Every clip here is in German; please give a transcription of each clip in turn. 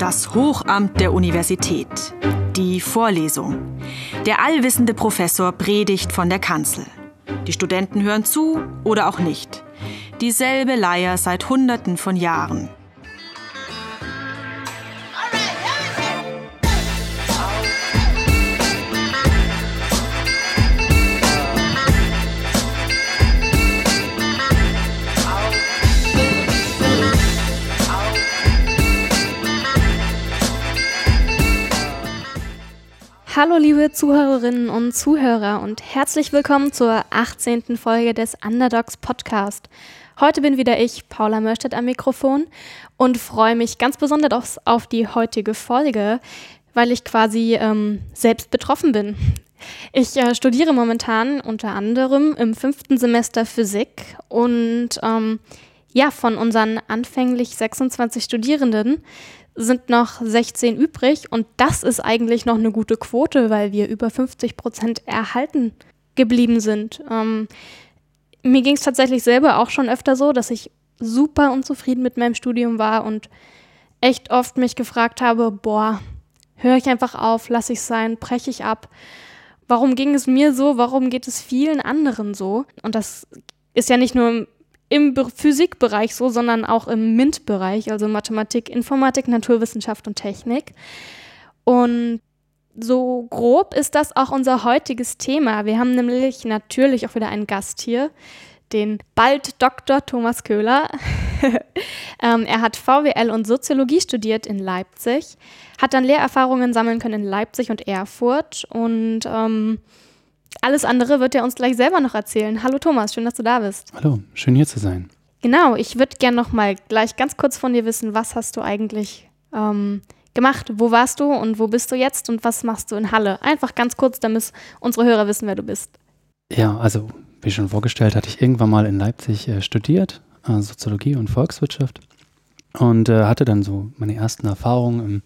Das Hochamt der Universität. Die Vorlesung. Der allwissende Professor predigt von der Kanzel. Die Studenten hören zu oder auch nicht. Dieselbe Leier seit Hunderten von Jahren. Hallo liebe Zuhörerinnen und Zuhörer und herzlich willkommen zur 18. Folge des Underdogs Podcast. Heute bin wieder ich, Paula Mörstedt am Mikrofon und freue mich ganz besonders auf die heutige Folge, weil ich quasi ähm, selbst betroffen bin. Ich äh, studiere momentan unter anderem im fünften Semester Physik und ähm, ja, von unseren anfänglich 26 Studierenden sind noch 16 übrig und das ist eigentlich noch eine gute Quote, weil wir über 50 Prozent erhalten geblieben sind. Ähm, mir ging es tatsächlich selber auch schon öfter so, dass ich super unzufrieden mit meinem Studium war und echt oft mich gefragt habe, boah, höre ich einfach auf, lasse ich sein, breche ich ab. Warum ging es mir so? Warum geht es vielen anderen so? Und das ist ja nicht nur im Physikbereich so, sondern auch im MINT-Bereich, also Mathematik, Informatik, Naturwissenschaft und Technik. Und so grob ist das auch unser heutiges Thema. Wir haben nämlich natürlich auch wieder einen Gast hier, den bald Dr. Thomas Köhler. ähm, er hat VWL und Soziologie studiert in Leipzig, hat dann Lehrerfahrungen sammeln können in Leipzig und Erfurt und ähm, alles andere wird er uns gleich selber noch erzählen. Hallo Thomas, schön, dass du da bist. Hallo, schön hier zu sein. Genau, ich würde gerne noch mal gleich ganz kurz von dir wissen, was hast du eigentlich ähm, gemacht? Wo warst du und wo bist du jetzt und was machst du in Halle? Einfach ganz kurz, damit unsere Hörer wissen, wer du bist. Ja, also wie schon vorgestellt, hatte ich irgendwann mal in Leipzig äh, studiert, äh, Soziologie und Volkswirtschaft und äh, hatte dann so meine ersten Erfahrungen im,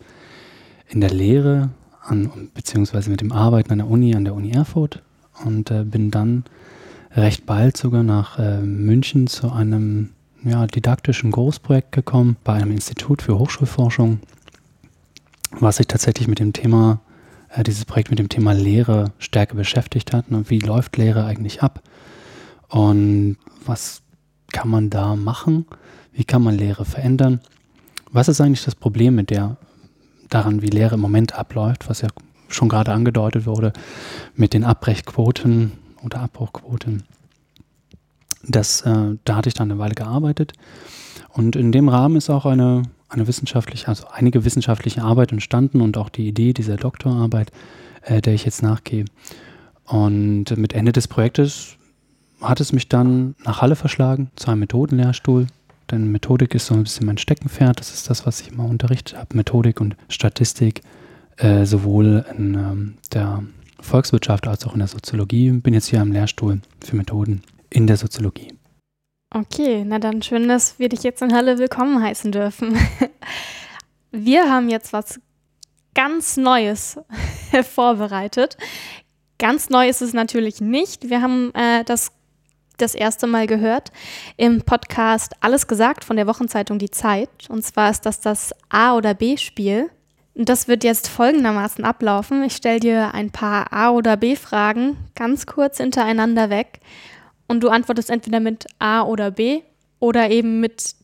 in der Lehre an, beziehungsweise mit dem Arbeiten an der Uni, an der Uni Erfurt und äh, bin dann recht bald sogar nach äh, München zu einem ja, didaktischen Großprojekt gekommen bei einem Institut für Hochschulforschung, was sich tatsächlich mit dem Thema, äh, dieses Projekt mit dem Thema Lehre stärker beschäftigt hat. Und wie läuft Lehre eigentlich ab? Und was kann man da machen? Wie kann man Lehre verändern? Was ist eigentlich das Problem mit der daran, wie Lehre im Moment abläuft, was ja schon gerade angedeutet wurde, mit den Abbrechquoten oder Abbruchquoten. Das, äh, da hatte ich dann eine Weile gearbeitet. Und in dem Rahmen ist auch eine, eine wissenschaftliche, also einige wissenschaftliche Arbeit entstanden und auch die Idee dieser Doktorarbeit, äh, der ich jetzt nachgehe. Und mit Ende des Projektes hat es mich dann nach Halle verschlagen, zu einem Methodenlehrstuhl. Denn Methodik ist so ein bisschen mein Steckenpferd. Das ist das, was ich immer unterrichtet habe. Methodik und Statistik äh, sowohl in ähm, der Volkswirtschaft als auch in der Soziologie. Bin jetzt hier am Lehrstuhl für Methoden in der Soziologie. Okay, na dann schön, dass wir dich jetzt in Halle willkommen heißen dürfen. Wir haben jetzt was ganz Neues vorbereitet. Ganz neu ist es natürlich nicht. Wir haben äh, das das erste Mal gehört im Podcast Alles gesagt von der Wochenzeitung Die Zeit. Und zwar ist das das A- oder B-Spiel. Das wird jetzt folgendermaßen ablaufen. Ich stelle dir ein paar A- oder B-Fragen ganz kurz hintereinander weg und du antwortest entweder mit A oder B oder eben mit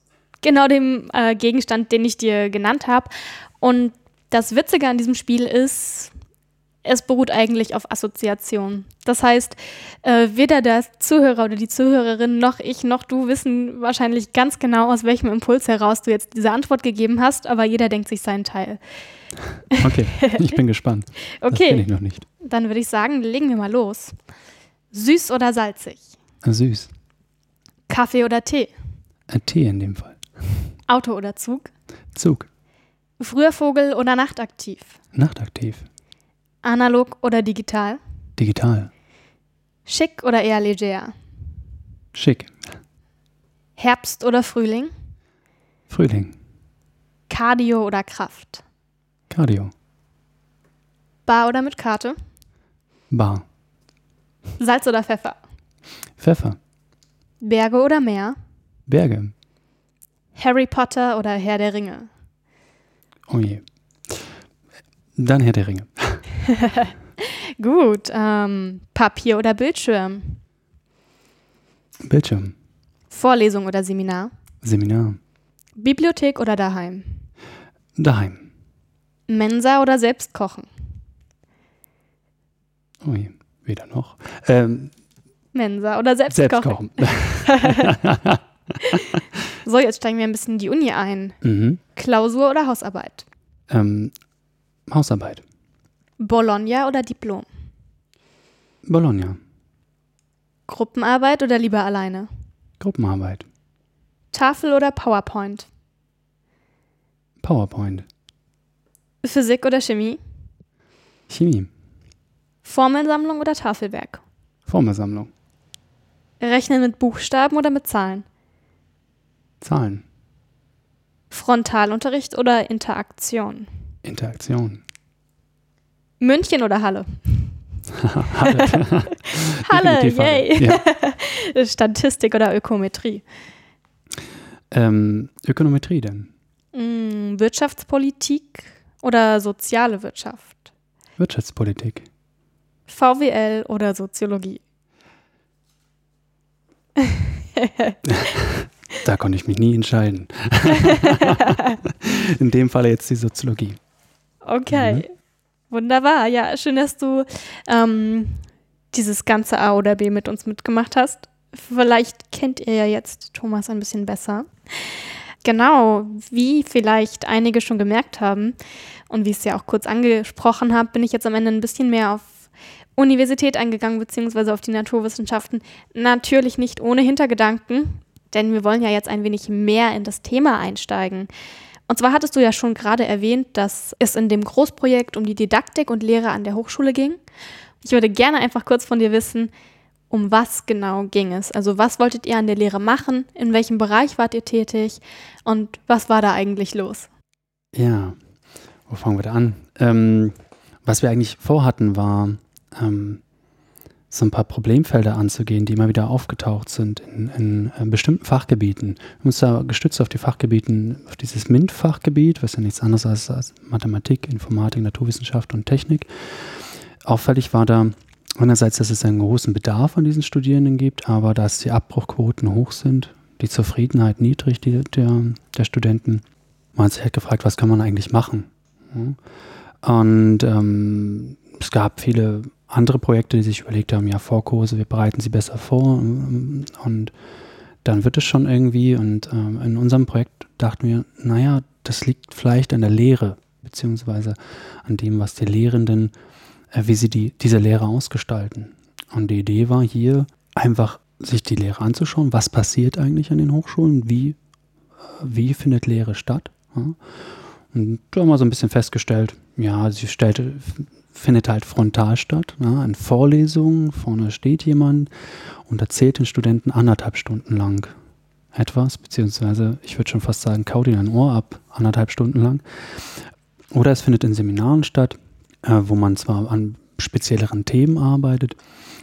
genau dem äh, Gegenstand, den ich dir genannt habe. Und das Witzige an diesem Spiel ist, es beruht eigentlich auf Assoziation. Das heißt, äh, weder der Zuhörer oder die Zuhörerin noch ich noch du wissen wahrscheinlich ganz genau, aus welchem Impuls heraus du jetzt diese Antwort gegeben hast, aber jeder denkt sich seinen Teil. Okay, ich bin gespannt. okay. Das kenne ich noch nicht. Dann würde ich sagen, legen wir mal los. Süß oder salzig? Süß. Kaffee oder Tee? Ein äh, Tee in dem Fall. Auto oder Zug? Zug. Früher Vogel oder nachtaktiv? Nachtaktiv. Analog oder digital? Digital. Schick oder eher leger? Schick. Herbst oder Frühling? Frühling. Cardio oder Kraft? Cardio. Bar oder mit Karte? Bar. Salz oder Pfeffer? Pfeffer. Berge oder Meer? Berge. Harry Potter oder Herr der Ringe? Oh je. Dann Herr der Ringe. Gut. Ähm, Papier oder Bildschirm? Bildschirm. Vorlesung oder Seminar? Seminar. Bibliothek oder daheim? Daheim. Mensa oder selbst kochen? Oh je. Weder noch. Ähm, Mensa oder selbst, selbst kochen? kochen. So, jetzt steigen wir ein bisschen in die Uni ein. mhm. Klausur oder Hausarbeit? ähm, Hausarbeit. Bologna oder Diplom? Bologna. Gruppenarbeit oder lieber alleine? Gruppenarbeit. Tafel oder PowerPoint? PowerPoint. Physik oder Chemie? Chemie. Formelsammlung oder Tafelwerk? Formelsammlung. Rechnen mit Buchstaben oder mit Zahlen? Zahlen. Frontalunterricht oder Interaktion? Interaktion. München oder Halle? Halle. Halle, yay! Ja. Statistik oder Ökometrie? Ähm, Ökonometrie denn? Mm, Wirtschaftspolitik oder soziale Wirtschaft? Wirtschaftspolitik. VWL oder Soziologie? Da konnte ich mich nie entscheiden. In dem Falle jetzt die Soziologie. Okay, wunderbar. Ja, schön, dass du ähm, dieses ganze A oder B mit uns mitgemacht hast. Vielleicht kennt ihr ja jetzt Thomas ein bisschen besser. Genau, wie vielleicht einige schon gemerkt haben und wie ich es ja auch kurz angesprochen habe, bin ich jetzt am Ende ein bisschen mehr auf Universität eingegangen, beziehungsweise auf die Naturwissenschaften. Natürlich nicht ohne Hintergedanken, denn wir wollen ja jetzt ein wenig mehr in das Thema einsteigen. Und zwar hattest du ja schon gerade erwähnt, dass es in dem Großprojekt um die Didaktik und Lehre an der Hochschule ging. Ich würde gerne einfach kurz von dir wissen, um was genau ging es? Also was wolltet ihr an der Lehre machen? In welchem Bereich wart ihr tätig? Und was war da eigentlich los? Ja, wo fangen wir da an? Ähm, was wir eigentlich vorhatten, war ähm, so ein paar Problemfelder anzugehen, die immer wieder aufgetaucht sind in, in äh, bestimmten Fachgebieten. Wir haben uns da gestützt auf die Fachgebieten, auf dieses MINT-Fachgebiet, was ja nichts anderes ist als Mathematik, Informatik, Naturwissenschaft und Technik. Auffällig war da einerseits, dass es einen großen Bedarf an diesen Studierenden gibt, aber dass die Abbruchquoten hoch sind, die Zufriedenheit niedrig die, der, der Studenten. Man hat sich halt gefragt, was kann man eigentlich machen? Und ähm, es gab viele andere Projekte, die sich überlegt haben, ja, Vorkurse, wir bereiten sie besser vor ähm, und dann wird es schon irgendwie. Und ähm, in unserem Projekt dachten wir, naja, das liegt vielleicht an der Lehre, beziehungsweise an dem, was die Lehrenden, äh, wie sie die, diese Lehre ausgestalten. Und die Idee war hier einfach, sich die Lehre anzuschauen, was passiert eigentlich an den Hochschulen, wie, äh, wie findet Lehre statt. Ja? Und da haben wir so ein bisschen festgestellt, ja, sie stellte, findet halt frontal statt, ja, in Vorlesungen, vorne steht jemand und erzählt den Studenten anderthalb Stunden lang etwas, beziehungsweise ich würde schon fast sagen, kaut ihnen ein Ohr ab, anderthalb Stunden lang. Oder es findet in Seminaren statt, äh, wo man zwar an spezielleren Themen arbeitet,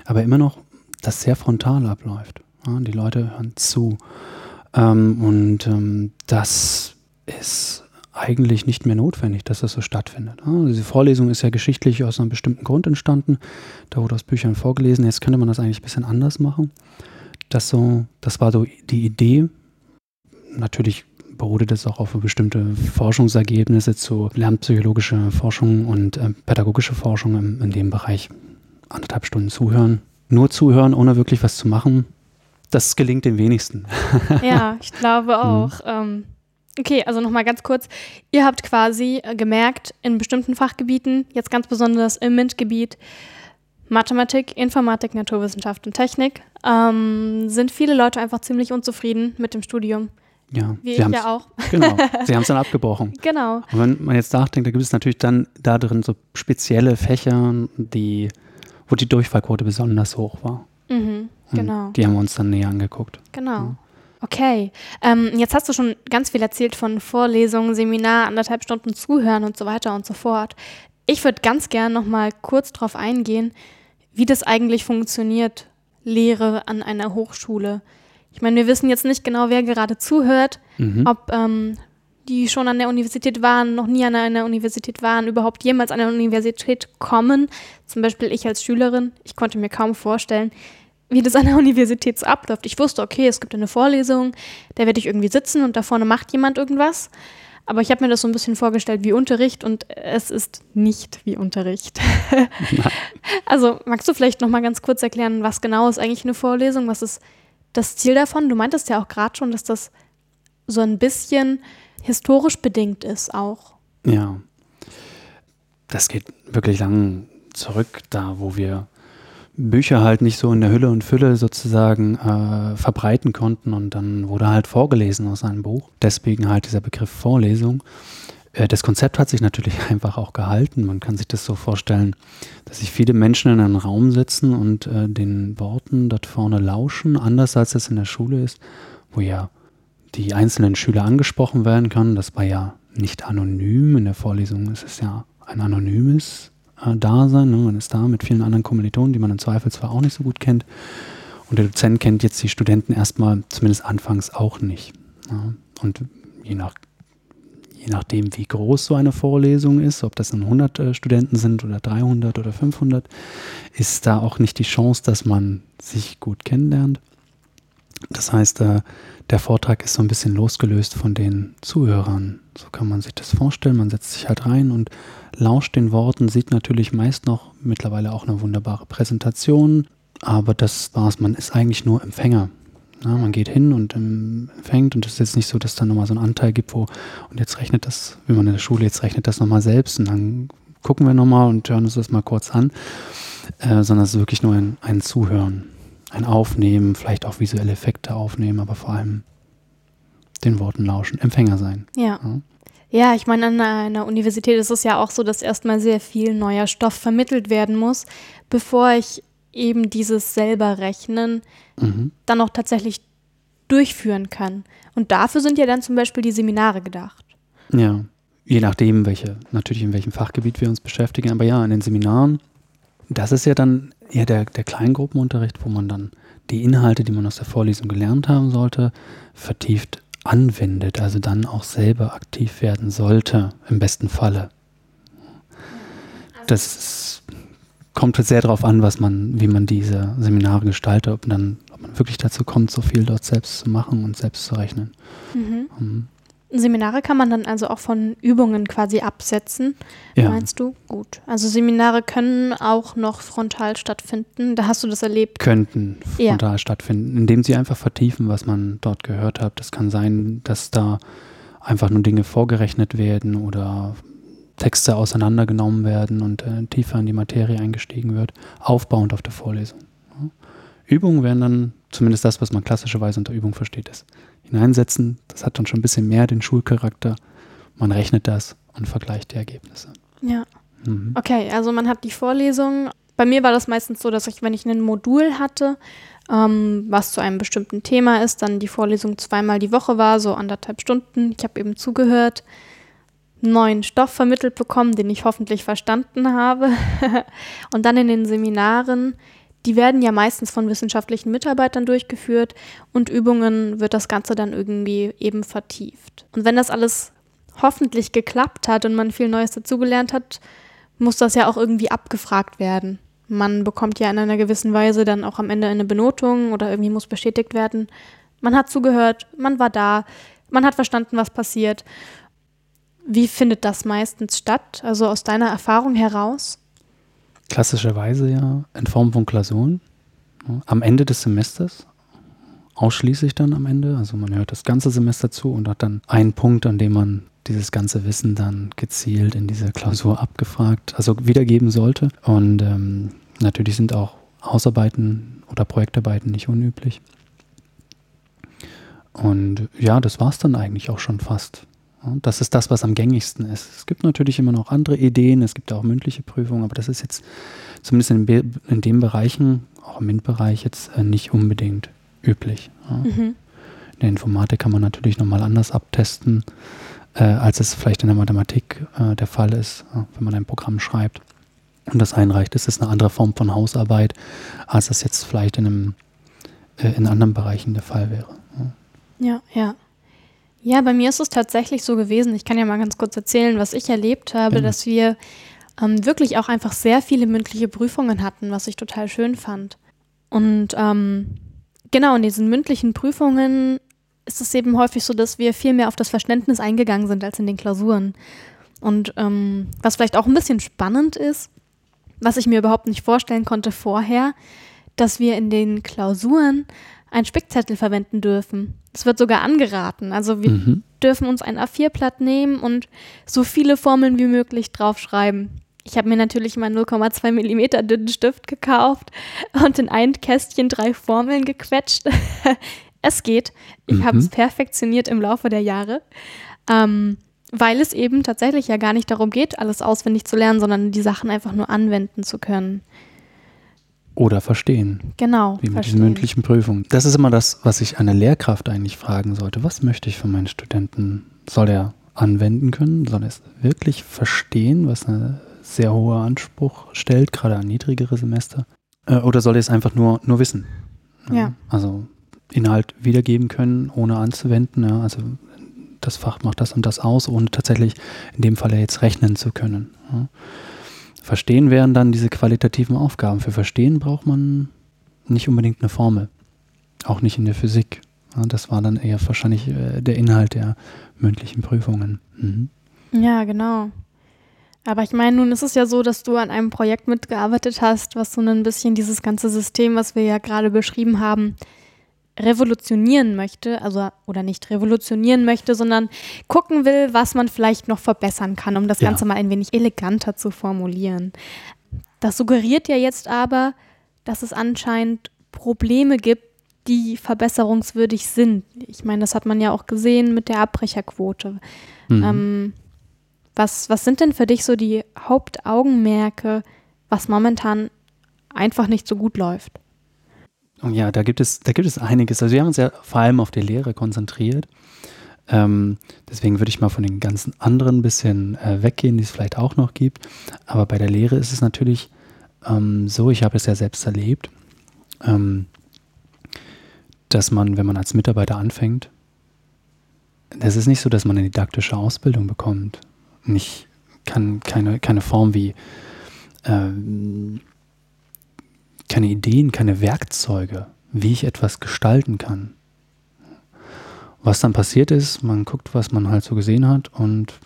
aber immer noch das sehr frontal abläuft. Ja, die Leute hören zu. Ähm, und ähm, das ist eigentlich nicht mehr notwendig, dass das so stattfindet. Ja, diese Vorlesung ist ja geschichtlich aus einem bestimmten Grund entstanden. Da wurde aus Büchern vorgelesen. Jetzt könnte man das eigentlich ein bisschen anders machen. Das, so, das war so die Idee. Natürlich beruhte das auch auf bestimmte Forschungsergebnisse zu lernpsychologischer Forschung und äh, pädagogische Forschung im, in dem Bereich. Anderthalb Stunden zuhören. Nur zuhören, ohne wirklich was zu machen, das gelingt den wenigsten. Ja, ich glaube auch. Ähm, okay, also nochmal ganz kurz. Ihr habt quasi äh, gemerkt, in bestimmten Fachgebieten, jetzt ganz besonders im MINT-Gebiet, Mathematik, Informatik, Naturwissenschaft und Technik, ähm, sind viele Leute einfach ziemlich unzufrieden mit dem Studium. Ja, Wie ich ja auch. Genau, sie haben es dann abgebrochen. Genau. Und wenn man jetzt nachdenkt, da gibt es natürlich dann da drin so spezielle Fächer, die, wo die Durchfallquote besonders hoch war. Mhm, Und genau. Die haben wir uns dann näher angeguckt. Genau. Okay. Ähm, jetzt hast du schon ganz viel erzählt von Vorlesungen, Seminar, anderthalb Stunden zuhören und so weiter und so fort. Ich würde ganz gern noch mal kurz darauf eingehen, wie das eigentlich funktioniert, Lehre an einer Hochschule. Ich meine, wir wissen jetzt nicht genau, wer gerade zuhört, Mhm. ob ähm, die schon an der Universität waren, noch nie an einer Universität waren, überhaupt jemals an eine Universität kommen. Zum Beispiel ich als Schülerin, ich konnte mir kaum vorstellen, wie das an der Universität so abläuft. Ich wusste, okay, es gibt eine Vorlesung, da werde ich irgendwie sitzen und da vorne macht jemand irgendwas. Aber ich habe mir das so ein bisschen vorgestellt wie Unterricht und es ist nicht wie Unterricht. also magst du vielleicht noch mal ganz kurz erklären, was genau ist eigentlich eine Vorlesung? Was ist das Ziel davon? Du meintest ja auch gerade schon, dass das so ein bisschen historisch bedingt ist auch. Ja, das geht wirklich lang zurück, da wo wir Bücher halt nicht so in der Hülle und Fülle sozusagen äh, verbreiten konnten und dann wurde halt vorgelesen aus einem Buch. Deswegen halt dieser Begriff Vorlesung. Äh, das Konzept hat sich natürlich einfach auch gehalten. Man kann sich das so vorstellen, dass sich viele Menschen in einen Raum setzen und äh, den Worten dort vorne lauschen, anders als es in der Schule ist, wo ja die einzelnen Schüler angesprochen werden können. Das war ja nicht anonym. In der Vorlesung ist es ja ein anonymes äh, Dasein. Ne? Man ist da mit vielen anderen Kommilitonen, die man im Zweifelsfall auch nicht so gut kennt. Und der Dozent kennt jetzt die Studenten erstmal, zumindest anfangs auch nicht. Ja? Und je, nach, je nachdem, wie groß so eine Vorlesung ist, ob das dann 100 äh, Studenten sind oder 300 oder 500, ist da auch nicht die Chance, dass man sich gut kennenlernt. Das heißt, äh, der Vortrag ist so ein bisschen losgelöst von den Zuhörern. So kann man sich das vorstellen. Man setzt sich halt rein und lauscht den Worten, sieht natürlich meist noch mittlerweile auch eine wunderbare Präsentation. Aber das war's. Man ist eigentlich nur Empfänger. Ja, man geht hin und empfängt und es ist jetzt nicht so, dass da nochmal so ein Anteil gibt, wo und jetzt rechnet das, wie man in der Schule, jetzt rechnet das nochmal selbst und dann gucken wir nochmal und hören uns das mal kurz an, äh, sondern es ist wirklich nur ein, ein Zuhören ein Aufnehmen, vielleicht auch visuelle Effekte aufnehmen, aber vor allem den Worten lauschen, Empfänger sein. Ja. ja. Ja, ich meine, an einer Universität ist es ja auch so, dass erstmal sehr viel neuer Stoff vermittelt werden muss, bevor ich eben dieses selber Rechnen mhm. dann auch tatsächlich durchführen kann. Und dafür sind ja dann zum Beispiel die Seminare gedacht. Ja, je nachdem, welche, natürlich in welchem Fachgebiet wir uns beschäftigen. Aber ja, in den Seminaren, das ist ja dann eher der, der Kleingruppenunterricht, wo man dann die Inhalte, die man aus der Vorlesung gelernt haben sollte, vertieft anwendet, also dann auch selber aktiv werden sollte, im besten Falle. Das kommt sehr darauf an, was man, wie man diese Seminare gestaltet, ob, dann, ob man wirklich dazu kommt, so viel dort selbst zu machen und selbst zu rechnen. Mhm. Seminare kann man dann also auch von Übungen quasi absetzen, ja. meinst du? Gut. Also Seminare können auch noch frontal stattfinden. Da hast du das erlebt? Könnten frontal ja. stattfinden, indem sie einfach vertiefen, was man dort gehört hat. Das kann sein, dass da einfach nur Dinge vorgerechnet werden oder Texte auseinandergenommen werden und äh, tiefer in die Materie eingestiegen wird, aufbauend auf der Vorlesung. Ja. Übungen werden dann, zumindest das, was man klassischerweise unter Übung versteht, ist hineinsetzen. Das hat dann schon ein bisschen mehr den Schulcharakter. Man rechnet das und vergleicht die Ergebnisse. Ja. Mhm. Okay, also man hat die Vorlesung. Bei mir war das meistens so, dass ich, wenn ich ein Modul hatte, ähm, was zu einem bestimmten Thema ist, dann die Vorlesung zweimal die Woche war, so anderthalb Stunden. Ich habe eben zugehört, neuen Stoff vermittelt bekommen, den ich hoffentlich verstanden habe. und dann in den Seminaren die werden ja meistens von wissenschaftlichen Mitarbeitern durchgeführt und Übungen wird das Ganze dann irgendwie eben vertieft. Und wenn das alles hoffentlich geklappt hat und man viel Neues dazugelernt hat, muss das ja auch irgendwie abgefragt werden. Man bekommt ja in einer gewissen Weise dann auch am Ende eine Benotung oder irgendwie muss bestätigt werden. Man hat zugehört, man war da, man hat verstanden, was passiert. Wie findet das meistens statt? Also aus deiner Erfahrung heraus? Klassischerweise ja in Form von Klausuren. Am Ende des Semesters, ausschließlich dann am Ende. Also man hört das ganze Semester zu und hat dann einen Punkt, an dem man dieses ganze Wissen dann gezielt in diese Klausur abgefragt, also wiedergeben sollte. Und ähm, natürlich sind auch Hausarbeiten oder Projektarbeiten nicht unüblich. Und ja, das war es dann eigentlich auch schon fast. Das ist das, was am gängigsten ist. Es gibt natürlich immer noch andere Ideen, es gibt auch mündliche Prüfungen, aber das ist jetzt zumindest in, in den Bereichen, auch im MINT-Bereich, jetzt äh, nicht unbedingt üblich. Mhm. In der Informatik kann man natürlich nochmal anders abtesten, äh, als es vielleicht in der Mathematik äh, der Fall ist, wenn man ein Programm schreibt und das einreicht. Das ist eine andere Form von Hausarbeit, als das jetzt vielleicht in, einem, äh, in anderen Bereichen der Fall wäre. Ja, ja. Ja, bei mir ist es tatsächlich so gewesen. Ich kann ja mal ganz kurz erzählen, was ich erlebt habe, ja. dass wir ähm, wirklich auch einfach sehr viele mündliche Prüfungen hatten, was ich total schön fand. Und ähm, genau, in diesen mündlichen Prüfungen ist es eben häufig so, dass wir viel mehr auf das Verständnis eingegangen sind als in den Klausuren. Und ähm, was vielleicht auch ein bisschen spannend ist, was ich mir überhaupt nicht vorstellen konnte vorher, dass wir in den Klausuren einen Spickzettel verwenden dürfen. Es wird sogar angeraten. Also wir mhm. dürfen uns ein A4-Blatt nehmen und so viele Formeln wie möglich draufschreiben. Ich habe mir natürlich mal 0,2 Millimeter dünnen Stift gekauft und in ein Kästchen drei Formeln gequetscht. es geht. Ich mhm. habe es perfektioniert im Laufe der Jahre. Ähm, weil es eben tatsächlich ja gar nicht darum geht, alles auswendig zu lernen, sondern die Sachen einfach nur anwenden zu können. Oder verstehen. Genau. Wie mit verstehen. diesen mündlichen Prüfungen. Das ist immer das, was ich eine Lehrkraft eigentlich fragen sollte. Was möchte ich von meinen Studenten? Soll er anwenden können? Soll er es wirklich verstehen, was ein sehr hoher Anspruch stellt, gerade an niedrigere Semester? Äh, oder soll er es einfach nur, nur wissen? Ja. Also Inhalt wiedergeben können, ohne anzuwenden. Ja? Also das Fach macht das und das aus, ohne tatsächlich in dem Fall jetzt rechnen zu können. Ja? Verstehen wären dann diese qualitativen Aufgaben. Für Verstehen braucht man nicht unbedingt eine Formel. Auch nicht in der Physik. Das war dann eher wahrscheinlich äh, der Inhalt der mündlichen Prüfungen. Mhm. Ja, genau. Aber ich meine, nun ist es ja so, dass du an einem Projekt mitgearbeitet hast, was so ein bisschen dieses ganze System, was wir ja gerade beschrieben haben, revolutionieren möchte, also oder nicht revolutionieren möchte, sondern gucken will, was man vielleicht noch verbessern kann, um das ja. Ganze mal ein wenig eleganter zu formulieren. Das suggeriert ja jetzt aber, dass es anscheinend Probleme gibt, die verbesserungswürdig sind. Ich meine, das hat man ja auch gesehen mit der Abbrecherquote. Mhm. Ähm, was, was sind denn für dich so die Hauptaugenmerke, was momentan einfach nicht so gut läuft? Ja, da gibt es, da gibt es einiges. Also wir haben uns ja vor allem auf die Lehre konzentriert. Ähm, deswegen würde ich mal von den ganzen anderen ein bisschen äh, weggehen, die es vielleicht auch noch gibt. Aber bei der Lehre ist es natürlich ähm, so, ich habe es ja selbst erlebt, ähm, dass man, wenn man als Mitarbeiter anfängt, es ist nicht so, dass man eine didaktische Ausbildung bekommt. Nicht, kann, keine, keine Form wie ähm, keine Ideen, keine Werkzeuge, wie ich etwas gestalten kann. Was dann passiert ist, man guckt, was man halt so gesehen hat und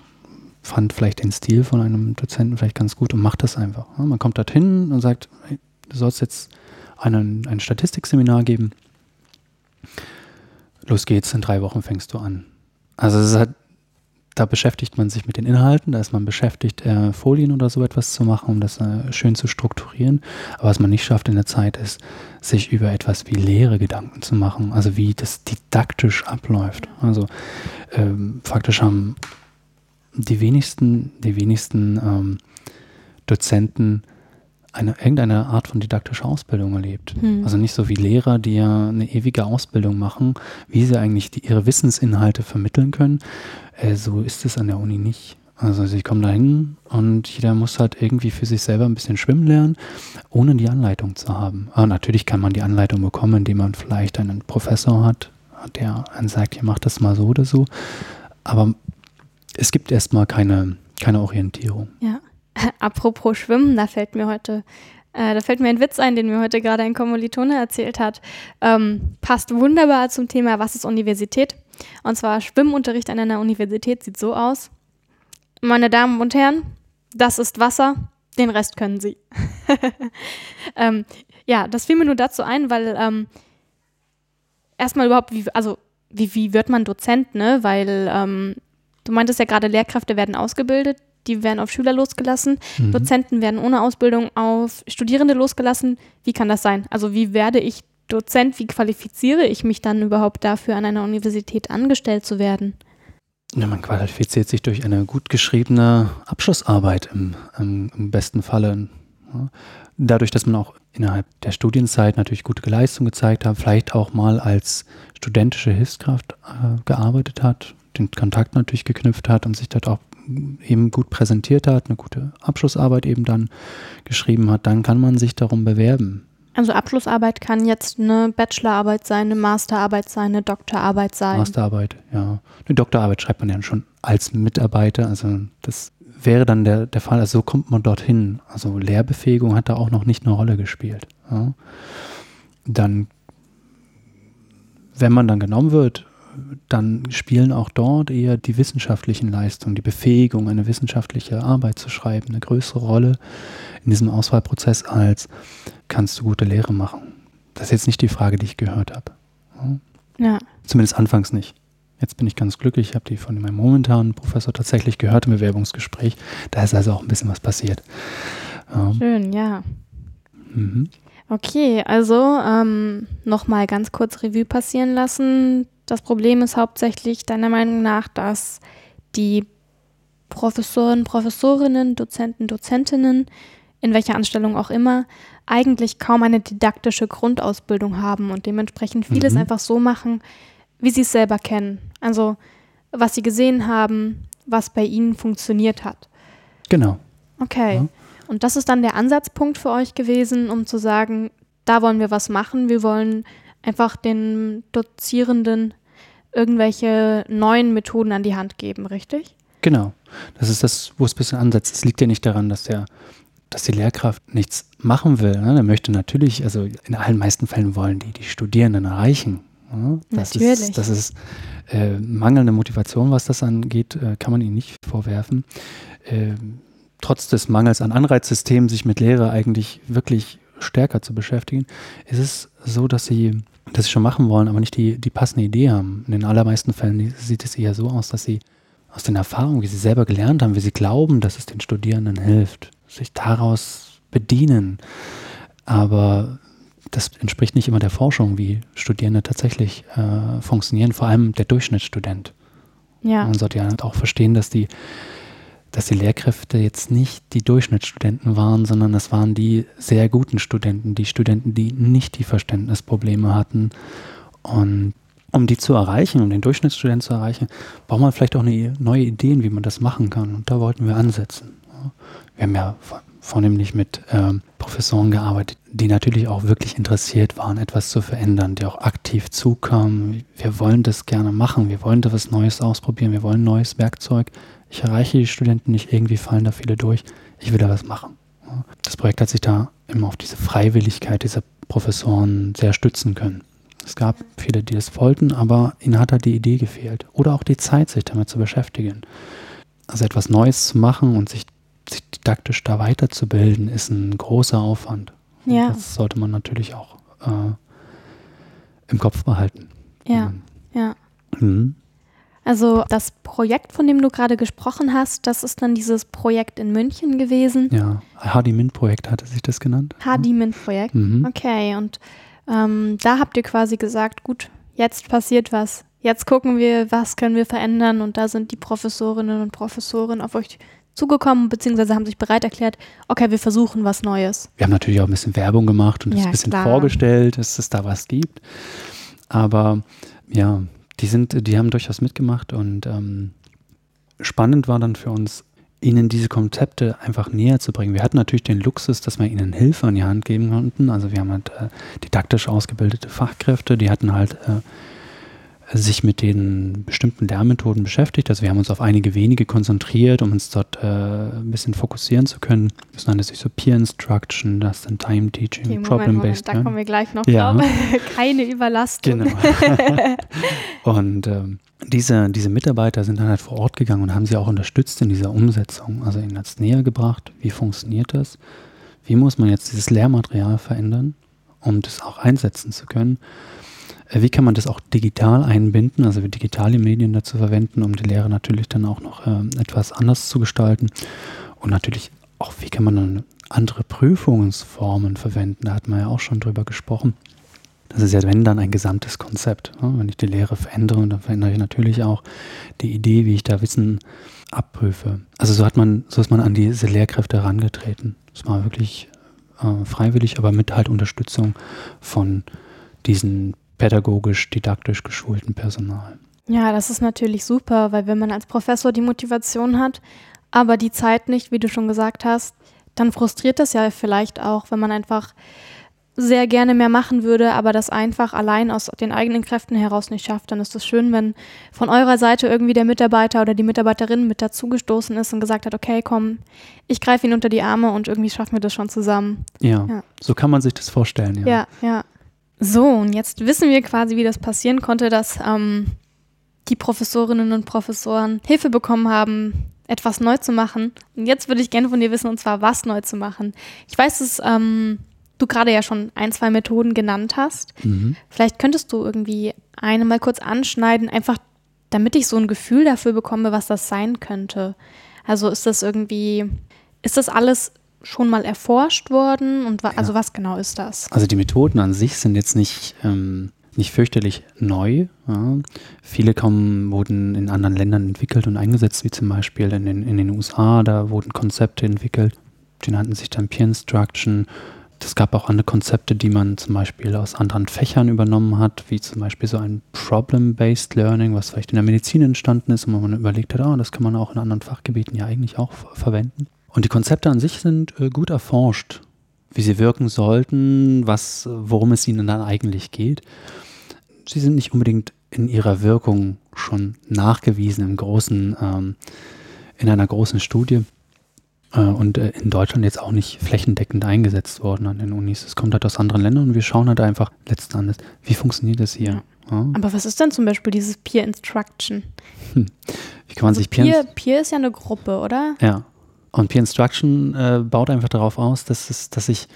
fand vielleicht den Stil von einem Dozenten vielleicht ganz gut und macht das einfach. Man kommt dorthin und sagt, hey, du sollst jetzt einen, ein Statistikseminar geben. Los geht's, in drei Wochen fängst du an. Also es halt da beschäftigt man sich mit den Inhalten, da ist man beschäftigt, äh, Folien oder so etwas zu machen, um das äh, schön zu strukturieren. Aber was man nicht schafft in der Zeit ist, sich über etwas wie Lehre Gedanken zu machen, also wie das didaktisch abläuft. Also ähm, faktisch haben die wenigsten, die wenigsten ähm, Dozenten eine, irgendeine Art von didaktischer Ausbildung erlebt. Hm. Also nicht so wie Lehrer, die ja eine ewige Ausbildung machen, wie sie eigentlich die, ihre Wissensinhalte vermitteln können. Äh, so ist es an der Uni nicht. Also sie kommen da hin und jeder muss halt irgendwie für sich selber ein bisschen schwimmen lernen, ohne die Anleitung zu haben. Aber natürlich kann man die Anleitung bekommen, indem man vielleicht einen Professor hat, der einen sagt, ihr macht das mal so oder so. Aber es gibt erstmal keine, keine Orientierung. Ja. Apropos Schwimmen, da fällt mir heute, äh, da fällt mir ein Witz ein, den mir heute gerade ein Kommilitone erzählt hat. Ähm, passt wunderbar zum Thema, was ist Universität? Und zwar Schwimmunterricht an einer Universität sieht so aus. Meine Damen und Herren, das ist Wasser, den Rest können Sie. ähm, ja, das fiel mir nur dazu ein, weil ähm, erstmal überhaupt, wie, also wie, wie wird man Dozent, ne? Weil ähm, du meintest ja gerade, Lehrkräfte werden ausgebildet, die werden auf Schüler losgelassen, mhm. Dozenten werden ohne Ausbildung auf Studierende losgelassen. Wie kann das sein? Also wie werde ich Dozent, wie qualifiziere ich mich dann überhaupt dafür, an einer Universität angestellt zu werden? Ja, man qualifiziert sich durch eine gut geschriebene Abschlussarbeit im, im, im besten Falle. Dadurch, dass man auch innerhalb der Studienzeit natürlich gute Leistung gezeigt hat, vielleicht auch mal als studentische Hilfskraft äh, gearbeitet hat, den Kontakt natürlich geknüpft hat und sich dort auch eben gut präsentiert hat, eine gute Abschlussarbeit eben dann geschrieben hat, dann kann man sich darum bewerben. Also Abschlussarbeit kann jetzt eine Bachelorarbeit sein, eine Masterarbeit sein, eine Doktorarbeit sein. Masterarbeit, ja. Eine Doktorarbeit schreibt man ja schon als Mitarbeiter. Also das wäre dann der, der Fall. Also so kommt man dorthin. Also Lehrbefähigung hat da auch noch nicht eine Rolle gespielt. Ja. Dann, wenn man dann genommen wird, dann spielen auch dort eher die wissenschaftlichen Leistungen, die Befähigung, eine wissenschaftliche Arbeit zu schreiben, eine größere Rolle in diesem Auswahlprozess als kannst du gute Lehre machen. Das ist jetzt nicht die Frage, die ich gehört habe. Ja. Zumindest anfangs nicht. Jetzt bin ich ganz glücklich, ich habe die von meinem momentanen Professor tatsächlich gehört im Bewerbungsgespräch. Da ist also auch ein bisschen was passiert. Schön, ja. Mhm. Okay, also ähm, nochmal ganz kurz Revue passieren lassen. Das Problem ist hauptsächlich deiner Meinung nach, dass die Professoren, Professorinnen, Dozenten, Dozentinnen, in welcher Anstellung auch immer, eigentlich kaum eine didaktische Grundausbildung haben und dementsprechend vieles mhm. einfach so machen, wie sie es selber kennen. Also was sie gesehen haben, was bei ihnen funktioniert hat. Genau. Okay. Ja. Und das ist dann der Ansatzpunkt für euch gewesen, um zu sagen, da wollen wir was machen. Wir wollen einfach den Dozierenden irgendwelche neuen Methoden an die Hand geben, richtig? Genau. Das ist das, wo es ein bisschen ansetzt. Es liegt ja nicht daran, dass der dass die Lehrkraft nichts machen will. Ne? Er möchte natürlich, also in allen meisten Fällen wollen die die Studierenden erreichen. Ne? Das natürlich. Ist, das ist äh, mangelnde Motivation, was das angeht, äh, kann man ihnen nicht vorwerfen. Äh, trotz des Mangels an Anreizsystemen, sich mit Lehre eigentlich wirklich stärker zu beschäftigen, ist es so, dass sie das schon machen wollen, aber nicht die, die passende Idee haben. In den allermeisten Fällen sieht es eher so aus, dass sie aus den Erfahrungen, wie sie selber gelernt haben, wie sie glauben, dass es den Studierenden hilft, sich daraus bedienen. Aber das entspricht nicht immer der Forschung, wie Studierende tatsächlich äh, funktionieren, vor allem der Durchschnittsstudent. Ja. Man sollte ja auch verstehen, dass die, dass die Lehrkräfte jetzt nicht die Durchschnittsstudenten waren, sondern das waren die sehr guten Studenten, die Studenten, die nicht die Verständnisprobleme hatten. Und um die zu erreichen, um den Durchschnittsstudenten zu erreichen, braucht man vielleicht auch neue Ideen, wie man das machen kann. Und da wollten wir ansetzen. Wir haben ja vornehmlich mit ähm, Professoren gearbeitet, die natürlich auch wirklich interessiert waren, etwas zu verändern, die auch aktiv zukamen. Wir wollen das gerne machen, wir wollen da was Neues ausprobieren, wir wollen neues Werkzeug. Ich erreiche die Studenten nicht, irgendwie fallen da viele durch. Ich will da was machen. Das Projekt hat sich da immer auf diese Freiwilligkeit dieser Professoren sehr stützen können. Es gab viele, die das wollten, aber ihnen hat halt die Idee gefehlt oder auch die Zeit, sich damit zu beschäftigen. Also etwas Neues zu machen und sich sich didaktisch da weiterzubilden, ist ein großer Aufwand. Ja. das sollte man natürlich auch äh, im Kopf behalten. Ja, mhm. ja. Mhm. Also das Projekt, von dem du gerade gesprochen hast, das ist dann dieses Projekt in München gewesen. Ja, Hardy-Mint-Projekt hatte sich das genannt. Hardy-Mint-Projekt, mhm. okay. Und ähm, da habt ihr quasi gesagt, gut, jetzt passiert was. Jetzt gucken wir, was können wir verändern. Und da sind die Professorinnen und Professoren auf euch zugekommen, beziehungsweise haben sich bereit erklärt, okay, wir versuchen was Neues. Wir haben natürlich auch ein bisschen Werbung gemacht und ja, ein bisschen klar. vorgestellt, dass es da was gibt. Aber ja, die sind, die haben durchaus mitgemacht und ähm, spannend war dann für uns, ihnen diese Konzepte einfach näher zu bringen. Wir hatten natürlich den Luxus, dass wir ihnen Hilfe an die Hand geben konnten. Also wir haben halt äh, didaktisch ausgebildete Fachkräfte, die hatten halt äh, sich mit den bestimmten Lernmethoden beschäftigt. Also wir haben uns auf einige wenige konzentriert, um uns dort äh, ein bisschen fokussieren zu können. Das nannte sich so Peer Instruction, das dann Time Teaching, okay, Problem-Based. Da kommen wir gleich noch ja. drauf. Keine Überlastung. Genau. und ähm, diese, diese Mitarbeiter sind dann halt vor Ort gegangen und haben sie auch unterstützt in dieser Umsetzung. Also ihnen hat es näher gebracht, wie funktioniert das, wie muss man jetzt dieses Lehrmaterial verändern, um das auch einsetzen zu können. Wie kann man das auch digital einbinden, also digitale Medien dazu verwenden, um die Lehre natürlich dann auch noch äh, etwas anders zu gestalten? Und natürlich auch, wie kann man dann andere Prüfungsformen verwenden? Da hat man ja auch schon drüber gesprochen. Das ist ja, wenn dann ein gesamtes Konzept. Ne? Wenn ich die Lehre verändere, dann verändere ich natürlich auch die Idee, wie ich da Wissen abprüfe. Also so hat man, so ist man an diese Lehrkräfte herangetreten. Das war wirklich äh, freiwillig, aber mit halt Unterstützung von diesen pädagogisch, didaktisch geschulten Personal. Ja, das ist natürlich super, weil wenn man als Professor die Motivation hat, aber die Zeit nicht, wie du schon gesagt hast, dann frustriert das ja vielleicht auch, wenn man einfach sehr gerne mehr machen würde, aber das einfach allein aus den eigenen Kräften heraus nicht schafft, dann ist es schön, wenn von eurer Seite irgendwie der Mitarbeiter oder die Mitarbeiterin mit dazugestoßen ist und gesagt hat, okay, komm, ich greife ihn unter die Arme und irgendwie schaffen wir das schon zusammen. Ja, ja. so kann man sich das vorstellen, ja. Ja, ja. So, und jetzt wissen wir quasi, wie das passieren konnte, dass ähm, die Professorinnen und Professoren Hilfe bekommen haben, etwas neu zu machen. Und jetzt würde ich gerne von dir wissen, und zwar was neu zu machen. Ich weiß, dass ähm, du gerade ja schon ein, zwei Methoden genannt hast. Mhm. Vielleicht könntest du irgendwie eine mal kurz anschneiden, einfach damit ich so ein Gefühl dafür bekomme, was das sein könnte. Also ist das irgendwie, ist das alles schon mal erforscht worden und wa ja. also was genau ist das? Also die Methoden an sich sind jetzt nicht, ähm, nicht fürchterlich neu. Ja. Viele kommen, wurden in anderen Ländern entwickelt und eingesetzt, wie zum Beispiel in den, in den USA, da wurden Konzepte entwickelt, die nannten sich dann Peer Instruction es gab auch andere Konzepte, die man zum Beispiel aus anderen Fächern übernommen hat, wie zum Beispiel so ein Problem-Based Learning, was vielleicht in der Medizin entstanden ist und man überlegt hat, oh, das kann man auch in anderen Fachgebieten ja eigentlich auch verwenden. Und die Konzepte an sich sind äh, gut erforscht, wie sie wirken sollten, was, worum es ihnen dann eigentlich geht. Sie sind nicht unbedingt in ihrer Wirkung schon nachgewiesen im großen, ähm, in einer großen Studie. Äh, und äh, in Deutschland jetzt auch nicht flächendeckend eingesetzt worden an den Unis. Es kommt halt aus anderen Ländern und wir schauen halt einfach letzten Endes, wie funktioniert das hier. Ja. Aber was ist denn zum Beispiel dieses Peer Instruction? Hm. Wie kann man also sich Peer, Peer, Peer ist ja eine Gruppe, oder? Ja. Und Peer Instruction äh, baut einfach darauf aus, dass, es, dass sich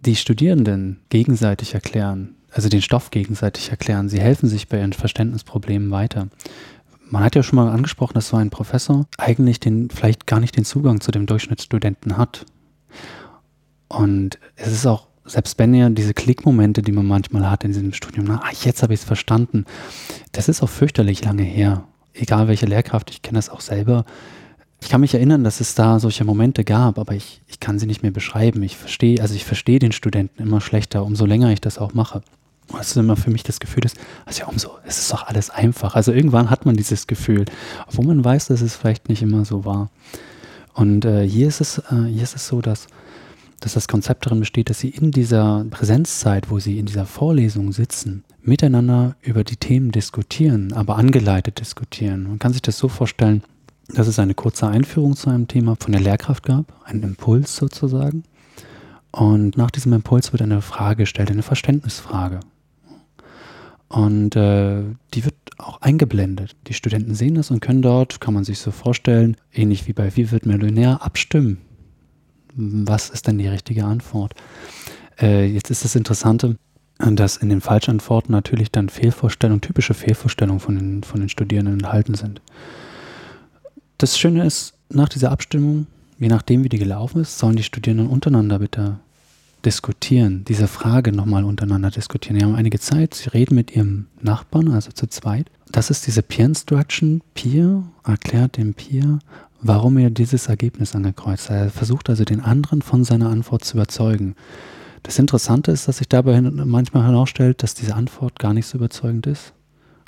die Studierenden gegenseitig erklären, also den Stoff gegenseitig erklären. Sie helfen sich bei ihren Verständnisproblemen weiter. Man hat ja schon mal angesprochen, dass so ein Professor eigentlich den, vielleicht gar nicht den Zugang zu dem Durchschnittsstudenten hat. Und es ist auch, selbst wenn ihr diese Klickmomente, die man manchmal hat in diesem Studium, na, jetzt habe ich es verstanden, das ist auch fürchterlich lange her. Egal welche Lehrkraft, ich kenne das auch selber. Ich kann mich erinnern, dass es da solche Momente gab, aber ich, ich kann sie nicht mehr beschreiben. Ich verstehe, also ich verstehe den Studenten immer schlechter, umso länger ich das auch mache. Was immer für mich das Gefühl ist, also ja, umso, es ist doch alles einfach. Also irgendwann hat man dieses Gefühl, obwohl man weiß, dass es vielleicht nicht immer so war. Und äh, hier, ist es, äh, hier ist es so, dass, dass das Konzept darin besteht, dass sie in dieser Präsenzzeit, wo sie in dieser Vorlesung sitzen, miteinander über die Themen diskutieren, aber angeleitet diskutieren. Man kann sich das so vorstellen, dass es eine kurze Einführung zu einem Thema von der Lehrkraft gab, einen Impuls sozusagen. Und nach diesem Impuls wird eine Frage gestellt, eine Verständnisfrage. Und äh, die wird auch eingeblendet. Die Studenten sehen das und können dort, kann man sich so vorstellen, ähnlich wie bei Wie wird Millionär, abstimmen. Was ist denn die richtige Antwort? Äh, jetzt ist das Interessante, dass in den Falschantworten natürlich dann Fehlvorstellungen, typische Fehlvorstellungen von den, von den Studierenden enthalten sind. Das Schöne ist, nach dieser Abstimmung, je nachdem wie die gelaufen ist, sollen die Studierenden untereinander bitte diskutieren, diese Frage nochmal untereinander diskutieren. Die haben einige Zeit, sie reden mit ihrem Nachbarn, also zu zweit. Das ist diese Peer Instruction. Peer erklärt dem Peer, warum er dieses Ergebnis angekreuzt hat. Er versucht also den anderen von seiner Antwort zu überzeugen. Das Interessante ist, dass sich dabei manchmal herausstellt, dass diese Antwort gar nicht so überzeugend ist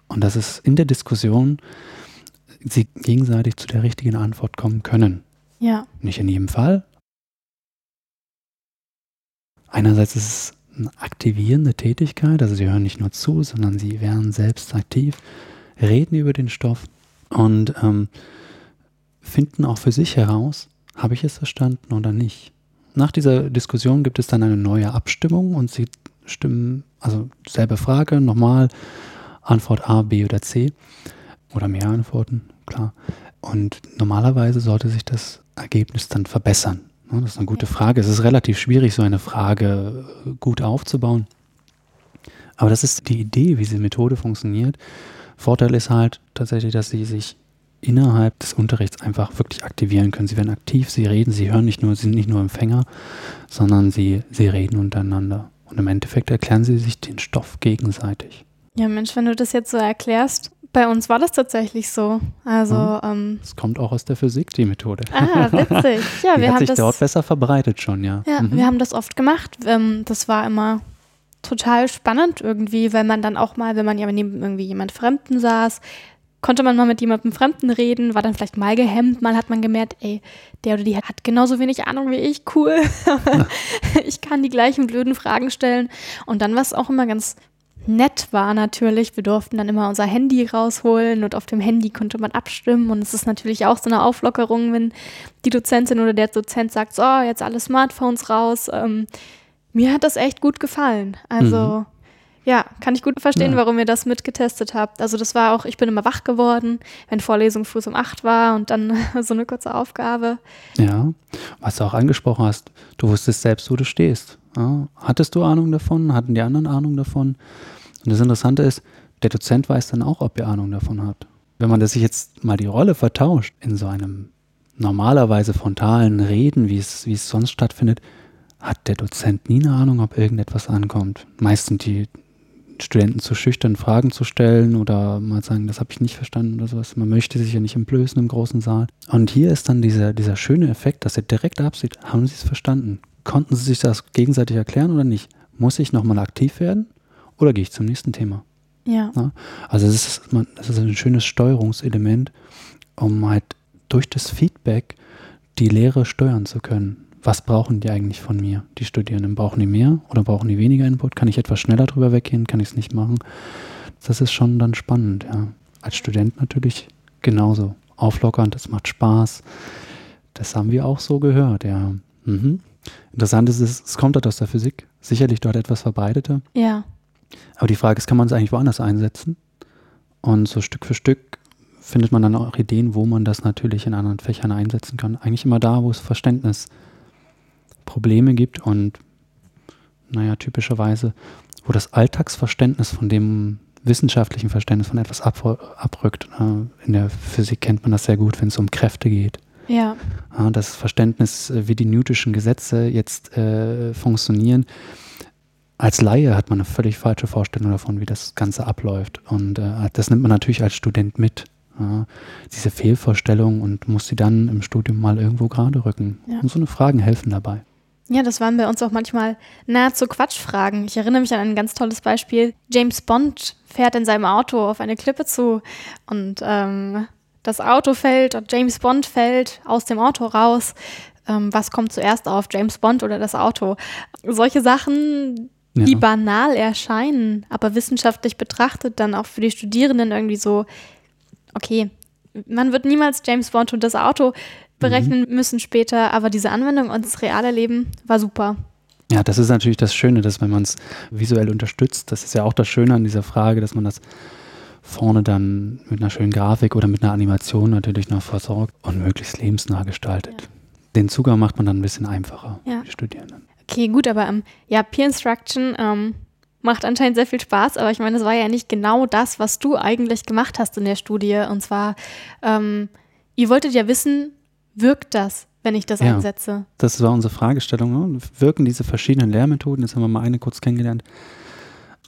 und dass es in der Diskussion sie gegenseitig zu der richtigen Antwort kommen können. Ja. Nicht in jedem Fall, Einerseits ist es eine aktivierende Tätigkeit, also sie hören nicht nur zu, sondern sie werden selbst aktiv, reden über den Stoff und ähm, finden auch für sich heraus, habe ich es verstanden oder nicht. Nach dieser Diskussion gibt es dann eine neue Abstimmung und sie stimmen, also selbe Frage, nochmal Antwort A, B oder C oder mehr Antworten, klar. Und normalerweise sollte sich das Ergebnis dann verbessern. Das ist eine gute Frage. Es ist relativ schwierig, so eine Frage äh, gut aufzubauen. Aber das ist die Idee, wie diese Methode funktioniert. Vorteil ist halt tatsächlich, dass sie sich innerhalb des Unterrichts einfach wirklich aktivieren können. Sie werden aktiv, sie reden, sie hören nicht nur, sie sind nicht nur Empfänger, sondern sie, sie reden untereinander. Und im Endeffekt erklären sie sich den Stoff gegenseitig. Ja, Mensch, wenn du das jetzt so erklärst, bei uns war das tatsächlich so. Also, mhm. ähm, es kommt auch aus der Physik, die Methode. Ah, witzig. Ja, die wir hat haben sich das dort besser verbreitet schon, ja. Ja, mhm. wir haben das oft gemacht. Ähm, das war immer total spannend irgendwie, weil man dann auch mal, wenn man ja neben irgendwie jemand Fremden saß, konnte man mal mit jemandem Fremden reden, war dann vielleicht mal gehemmt, mal hat man gemerkt, ey, der oder die hat genauso wenig Ahnung wie ich, cool. Ich kann die gleichen blöden Fragen stellen. Und dann war es auch immer ganz nett war natürlich, wir durften dann immer unser Handy rausholen und auf dem Handy konnte man abstimmen und es ist natürlich auch so eine Auflockerung, wenn die Dozentin oder der Dozent sagt, so, jetzt alle Smartphones raus. Ähm, mir hat das echt gut gefallen. Also mhm. Ja, kann ich gut verstehen, ja. warum ihr das mitgetestet habt. Also das war auch, ich bin immer wach geworden, wenn Vorlesung früh um acht war und dann so eine kurze Aufgabe. Ja, was du auch angesprochen hast, du wusstest selbst, wo du stehst. Ja, hattest du Ahnung davon? Hatten die anderen Ahnung davon? Und das Interessante ist, der Dozent weiß dann auch, ob ihr Ahnung davon habt. Wenn man das sich jetzt mal die Rolle vertauscht in so einem normalerweise frontalen Reden, wie es, wie es sonst stattfindet, hat der Dozent nie eine Ahnung, ob irgendetwas ankommt. Meistens die Studenten zu schüchtern, Fragen zu stellen oder mal sagen, das habe ich nicht verstanden oder sowas. Man möchte sich ja nicht entblößen im großen Saal. Und hier ist dann dieser, dieser schöne Effekt, dass er direkt absieht. Haben Sie es verstanden? Konnten Sie sich das gegenseitig erklären oder nicht? Muss ich nochmal aktiv werden oder gehe ich zum nächsten Thema? Ja. ja? Also das ist, das ist ein schönes Steuerungselement, um halt durch das Feedback die Lehre steuern zu können was brauchen die eigentlich von mir, die Studierenden? Brauchen die mehr oder brauchen die weniger Input? Kann ich etwas schneller drüber weggehen? Kann ich es nicht machen? Das ist schon dann spannend, ja. Als Student natürlich genauso. Auflockernd, es macht Spaß. Das haben wir auch so gehört, ja. Mhm. Interessant ist, es, es kommt dort aus der Physik. Sicherlich dort etwas verbreiteter. Ja. Aber die Frage ist, kann man es eigentlich woanders einsetzen? Und so Stück für Stück findet man dann auch Ideen, wo man das natürlich in anderen Fächern einsetzen kann. Eigentlich immer da, wo es Verständnis gibt Probleme gibt und naja, typischerweise, wo das Alltagsverständnis von dem wissenschaftlichen Verständnis von etwas ab, abrückt. In der Physik kennt man das sehr gut, wenn es um Kräfte geht. Ja. Das Verständnis, äh, wie die Newtonschen Gesetze jetzt äh, funktionieren. Als Laie hat man eine völlig falsche Vorstellung davon, wie das Ganze abläuft. Und äh, das nimmt man natürlich als Student mit. Ja, diese Fehlvorstellung und muss sie dann im Studium mal irgendwo gerade rücken. Ja. Und so eine Fragen helfen dabei. Ja, das waren bei uns auch manchmal nahezu Quatschfragen. Ich erinnere mich an ein ganz tolles Beispiel. James Bond fährt in seinem Auto auf eine Klippe zu und ähm, das Auto fällt und James Bond fällt aus dem Auto raus. Ähm, was kommt zuerst auf, James Bond oder das Auto? Solche Sachen, die ja. banal erscheinen, aber wissenschaftlich betrachtet dann auch für die Studierenden irgendwie so, okay, man wird niemals James Bond und das Auto berechnen mhm. müssen später, aber diese Anwendung ins reale Leben war super. Ja, das ist natürlich das Schöne, dass wenn man es visuell unterstützt, das ist ja auch das Schöne an dieser Frage, dass man das vorne dann mit einer schönen Grafik oder mit einer Animation natürlich noch versorgt und möglichst lebensnah gestaltet. Ja. Den Zugang macht man dann ein bisschen einfacher ja. für die Studierenden. Okay, gut, aber ähm, ja, Peer Instruction ähm, macht anscheinend sehr viel Spaß, aber ich meine, das war ja nicht genau das, was du eigentlich gemacht hast in der Studie. Und zwar, ähm, ihr wolltet ja wissen, wirkt das, wenn ich das ja, einsetze? Das war unsere Fragestellung. Ne? Wirken diese verschiedenen Lehrmethoden? Jetzt haben wir mal eine kurz kennengelernt.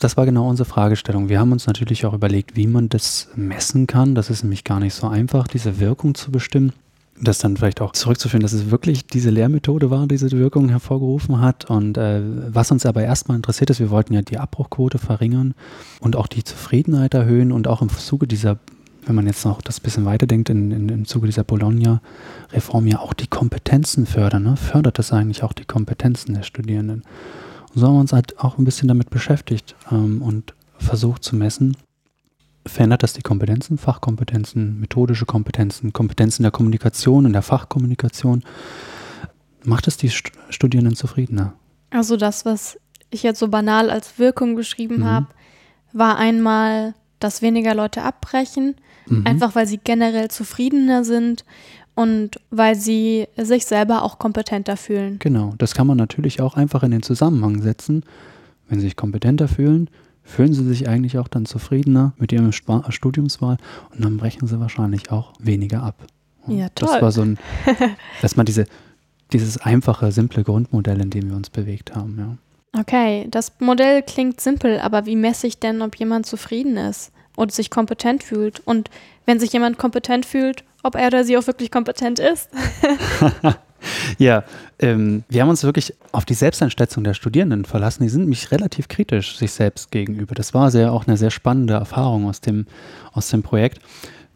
Das war genau unsere Fragestellung. Wir haben uns natürlich auch überlegt, wie man das messen kann. Das ist nämlich gar nicht so einfach, diese Wirkung zu bestimmen. Das dann vielleicht auch zurückzuführen, dass es wirklich diese Lehrmethode war, die diese Wirkung hervorgerufen hat. Und äh, was uns aber erstmal interessiert ist, wir wollten ja die Abbruchquote verringern und auch die Zufriedenheit erhöhen und auch im Zuge dieser wenn man jetzt noch das bisschen weiterdenkt, in, in, im Zuge dieser Bologna-Reform ja auch die Kompetenzen fördern. Ne? Fördert das eigentlich auch die Kompetenzen der Studierenden? So haben wir uns halt auch ein bisschen damit beschäftigt ähm, und versucht zu messen, verändert das die Kompetenzen, Fachkompetenzen, methodische Kompetenzen, Kompetenzen der Kommunikation und der Fachkommunikation? Macht es die Studierenden zufriedener? Also das, was ich jetzt so banal als Wirkung beschrieben mhm. habe, war einmal, dass weniger Leute abbrechen Mhm. Einfach weil sie generell zufriedener sind und weil sie sich selber auch kompetenter fühlen. Genau, das kann man natürlich auch einfach in den Zusammenhang setzen. Wenn sie sich kompetenter fühlen, fühlen sie sich eigentlich auch dann zufriedener mit ihrem Studiumswahl und dann brechen sie wahrscheinlich auch weniger ab. Und ja, toll. Das war so ein, dass man diese, dieses einfache, simple Grundmodell, in dem wir uns bewegt haben, ja. Okay, das Modell klingt simpel, aber wie messe ich denn, ob jemand zufrieden ist? und sich kompetent fühlt. Und wenn sich jemand kompetent fühlt, ob er oder sie auch wirklich kompetent ist. ja, ähm, wir haben uns wirklich auf die Selbsteinschätzung der Studierenden verlassen. Die sind mich relativ kritisch sich selbst gegenüber. Das war sehr, auch eine sehr spannende Erfahrung aus dem, aus dem Projekt.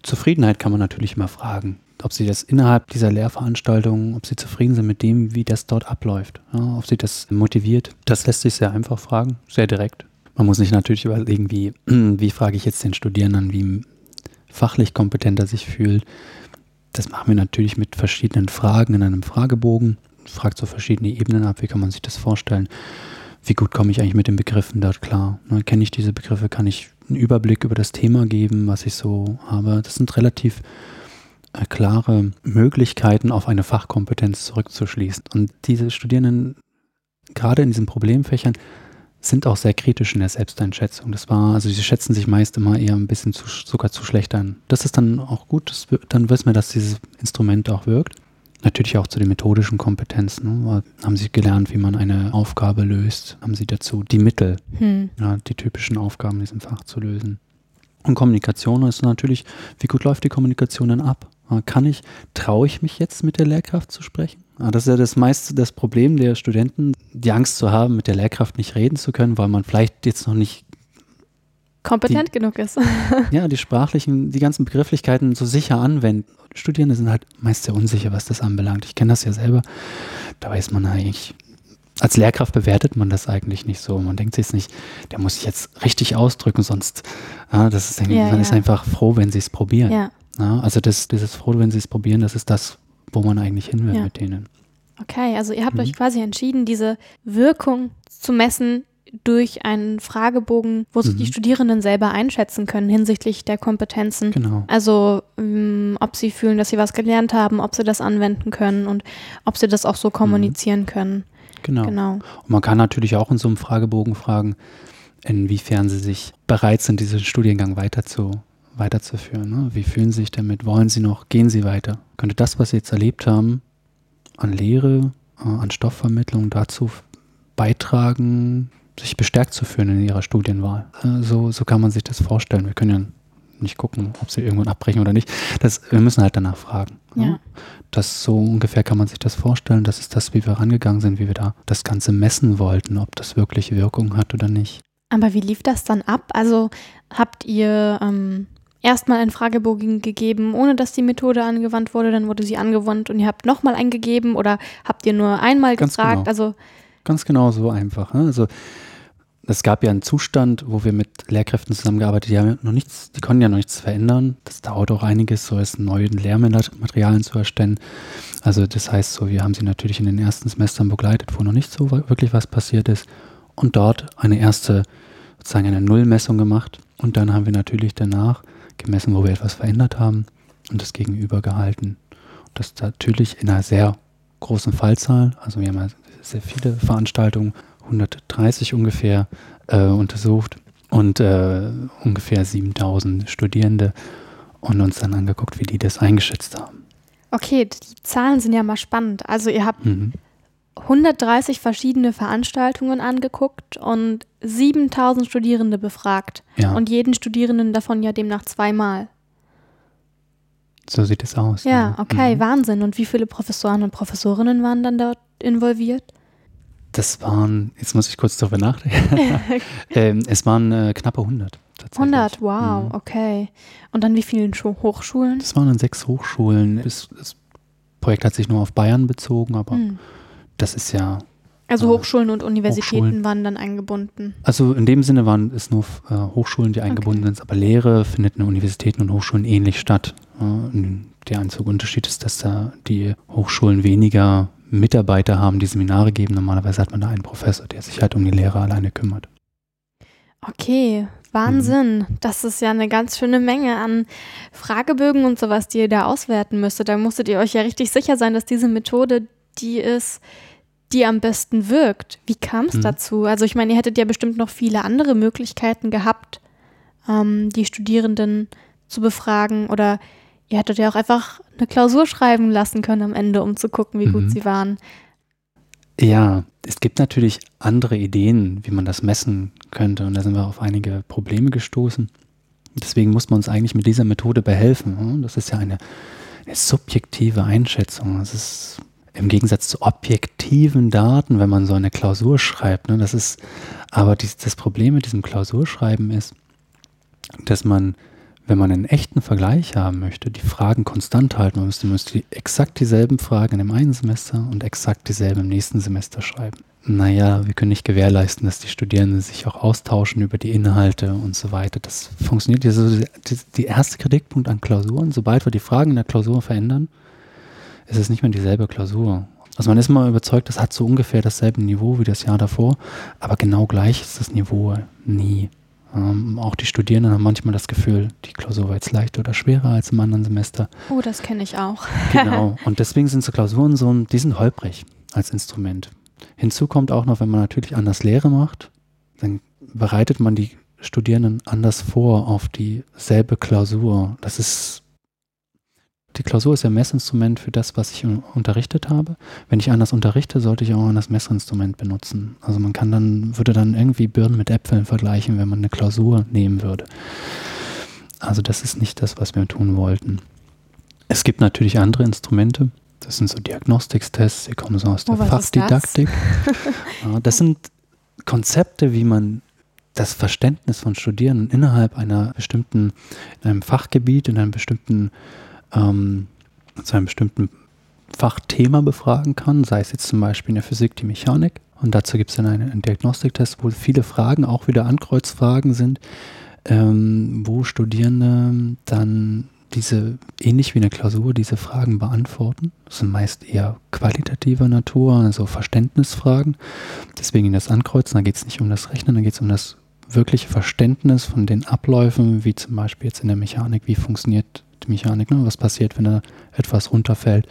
Zufriedenheit kann man natürlich immer fragen. Ob sie das innerhalb dieser Lehrveranstaltung, ob sie zufrieden sind mit dem, wie das dort abläuft. Ja, ob sie das motiviert. Das lässt sich sehr einfach fragen, sehr direkt. Man muss sich natürlich überlegen, wie, wie frage ich jetzt den Studierenden, wie fachlich kompetenter sich fühlt. Das machen wir natürlich mit verschiedenen Fragen in einem Fragebogen. Fragt so verschiedene Ebenen ab, wie kann man sich das vorstellen wie gut komme ich eigentlich mit den Begriffen dort klar? Ne, Kenne ich diese Begriffe? Kann ich einen Überblick über das Thema geben, was ich so habe? Das sind relativ äh, klare Möglichkeiten, auf eine Fachkompetenz zurückzuschließen. Und diese Studierenden, gerade in diesen Problemfächern, sind auch sehr kritisch in der Selbsteinschätzung. Das war, also sie schätzen sich meist immer eher ein bisschen zu, sogar zu schlecht ein. Das ist dann auch gut, das, dann wissen wir, dass dieses Instrument auch wirkt. Natürlich auch zu den methodischen Kompetenzen. Ne? Haben Sie gelernt, wie man eine Aufgabe löst? Haben Sie dazu die Mittel, hm. ja, die typischen Aufgaben in diesem Fach zu lösen? Und Kommunikation ist natürlich, wie gut läuft die Kommunikation denn ab? Kann ich, traue ich mich jetzt mit der Lehrkraft zu sprechen? Das ist ja das meiste das Problem der Studenten, die Angst zu haben, mit der Lehrkraft nicht reden zu können, weil man vielleicht jetzt noch nicht kompetent die, genug ist. ja, die sprachlichen, die ganzen Begrifflichkeiten so sicher anwenden. Studierende sind halt meist sehr unsicher, was das anbelangt. Ich kenne das ja selber. Da weiß man eigentlich, als Lehrkraft bewertet man das eigentlich nicht so. Man denkt sich nicht, der muss sich jetzt richtig ausdrücken, sonst, ja, das ist, ja, man ja. ist einfach froh, wenn sie es probieren. Ja. ja also das, dieses froh, wenn sie es probieren, das ist das, wo man eigentlich hin will mit denen. Okay, also ihr habt mhm. euch quasi entschieden, diese Wirkung zu messen durch einen Fragebogen, wo sich mhm. die Studierenden selber einschätzen können hinsichtlich der Kompetenzen. Genau. Also ähm, ob sie fühlen, dass sie was gelernt haben, ob sie das anwenden können und ob sie das auch so kommunizieren mhm. können. Genau. genau. Und man kann natürlich auch in so einem Fragebogen fragen, inwiefern sie sich bereit sind, diesen Studiengang weiter zu, weiterzuführen. Ne? Wie fühlen sie sich damit? Wollen sie noch? Gehen sie weiter? Könnte das, was sie jetzt erlebt haben, an Lehre, äh, an Stoffvermittlung dazu beitragen, sich bestärkt zu fühlen in ihrer Studienwahl. Äh, so, so kann man sich das vorstellen. Wir können ja nicht gucken, ob sie irgendwann abbrechen oder nicht. Das, wir müssen halt danach fragen. Ja. Das so ungefähr kann man sich das vorstellen. Das ist das, wie wir rangegangen sind, wie wir da das Ganze messen wollten, ob das wirklich Wirkung hat oder nicht. Aber wie lief das dann ab? Also habt ihr ähm, erstmal einen Fragebogen gegeben, ohne dass die Methode angewandt wurde, dann wurde sie angewandt und ihr habt nochmal eingegeben oder habt ihr nur einmal Ganz gefragt? Genau. Also Ganz genau so einfach. Ne? Also es gab ja einen Zustand, wo wir mit Lehrkräften zusammengearbeitet haben, die haben noch nichts, die konnten ja noch nichts verändern. Das dauert auch einiges, so als neue Lehrmaterialien zu erstellen. Also das heißt so, wir haben sie natürlich in den ersten Semestern begleitet, wo noch nicht so wirklich was passiert ist. Und dort eine erste, sozusagen eine Nullmessung gemacht. Und dann haben wir natürlich danach gemessen, wo wir etwas verändert haben und das Gegenüber gehalten. Und das natürlich in einer sehr großen Fallzahl. Also wir haben sehr viele Veranstaltungen 130 ungefähr äh, untersucht und äh, ungefähr 7000 Studierende und uns dann angeguckt, wie die das eingeschätzt haben. Okay, die Zahlen sind ja mal spannend. Also ihr habt mhm. 130 verschiedene Veranstaltungen angeguckt und 7000 Studierende befragt. Ja. Und jeden Studierenden davon ja demnach zweimal. So sieht es aus. Ja, ja. okay, mhm. Wahnsinn. Und wie viele Professoren und Professorinnen waren dann dort involviert? Das waren, jetzt muss ich kurz darüber nachdenken. ähm, es waren äh, knappe 100. 100, wow, mhm. okay. Und dann wie vielen Hochschulen? Das waren dann sechs Hochschulen. Das, das Projekt hat sich nur auf Bayern bezogen, aber mhm. Das ist ja. Also äh, Hochschulen und Universitäten Hochschulen. waren dann eingebunden. Also in dem Sinne waren es nur äh, Hochschulen, die eingebunden okay. sind, aber Lehre findet in Universitäten und Hochschulen ähnlich statt. der einzige Unterschied ist, dass da die Hochschulen weniger Mitarbeiter haben, die Seminare geben. Normalerweise hat man da einen Professor, der sich halt um die Lehre alleine kümmert. Okay, Wahnsinn. Mhm. Das ist ja eine ganz schöne Menge an Fragebögen und sowas, die ihr da auswerten müsstet. Da musstet ihr euch ja richtig sicher sein, dass diese Methode die ist, die am besten wirkt. Wie kam es mhm. dazu? Also ich meine, ihr hättet ja bestimmt noch viele andere Möglichkeiten gehabt, ähm, die Studierenden zu befragen oder ihr hättet ja auch einfach eine Klausur schreiben lassen können am Ende, um zu gucken, wie mhm. gut sie waren. Ja, es gibt natürlich andere Ideen, wie man das messen könnte. Und da sind wir auf einige Probleme gestoßen. Deswegen muss man uns eigentlich mit dieser Methode behelfen. Das ist ja eine, eine subjektive Einschätzung. Das ist im Gegensatz zu objektiven Daten, wenn man so eine Klausur schreibt. Ne? Das ist, aber das Problem mit diesem Klausurschreiben ist, dass man wenn man einen echten Vergleich haben möchte, die Fragen konstant halten, man müsste, müsste exakt dieselben Fragen dem einen Semester und exakt dieselben im nächsten Semester schreiben. Naja, wir können nicht gewährleisten, dass die Studierenden sich auch austauschen über die Inhalte und so weiter. Das funktioniert. Also die erste Kritikpunkt an Klausuren, sobald wir die Fragen in der Klausur verändern, ist es nicht mehr dieselbe Klausur. Also man ist mal überzeugt, das hat so ungefähr dasselbe Niveau wie das Jahr davor, aber genau gleich ist das Niveau nie. Ähm, auch die Studierenden haben manchmal das Gefühl, die Klausur war jetzt leichter oder schwerer als im anderen Semester. Oh, das kenne ich auch. genau. Und deswegen sind so Klausuren so, die sind holprig als Instrument. Hinzu kommt auch noch, wenn man natürlich anders Lehre macht, dann bereitet man die Studierenden anders vor auf dieselbe Klausur. Das ist die Klausur ist ja Messinstrument für das, was ich unterrichtet habe. Wenn ich anders unterrichte, sollte ich auch das Messinstrument benutzen. Also man kann dann, würde dann irgendwie Birnen mit Äpfeln vergleichen, wenn man eine Klausur nehmen würde. Also das ist nicht das, was wir tun wollten. Es gibt natürlich andere Instrumente. Das sind so Diagnostikstests, die kommen so aus der oh, Fachdidaktik. Das? ja, das sind Konzepte, wie man das Verständnis von Studierenden innerhalb einer bestimmten, in einem Fachgebiet, in einem bestimmten ähm, zu einem bestimmten Fachthema befragen kann, sei es jetzt zum Beispiel in der Physik die Mechanik. Und dazu gibt es dann einen, Diagnostiktest, wo viele Fragen auch wieder Ankreuzfragen sind, ähm, wo Studierende dann diese, ähnlich wie eine Klausur, diese Fragen beantworten. Das sind meist eher qualitativer Natur, also Verständnisfragen. Deswegen das Ankreuzen, da geht es nicht um das Rechnen, da geht es um das wirkliche Verständnis von den Abläufen, wie zum Beispiel jetzt in der Mechanik, wie funktioniert Mechanik, ne? was passiert, wenn da etwas runterfällt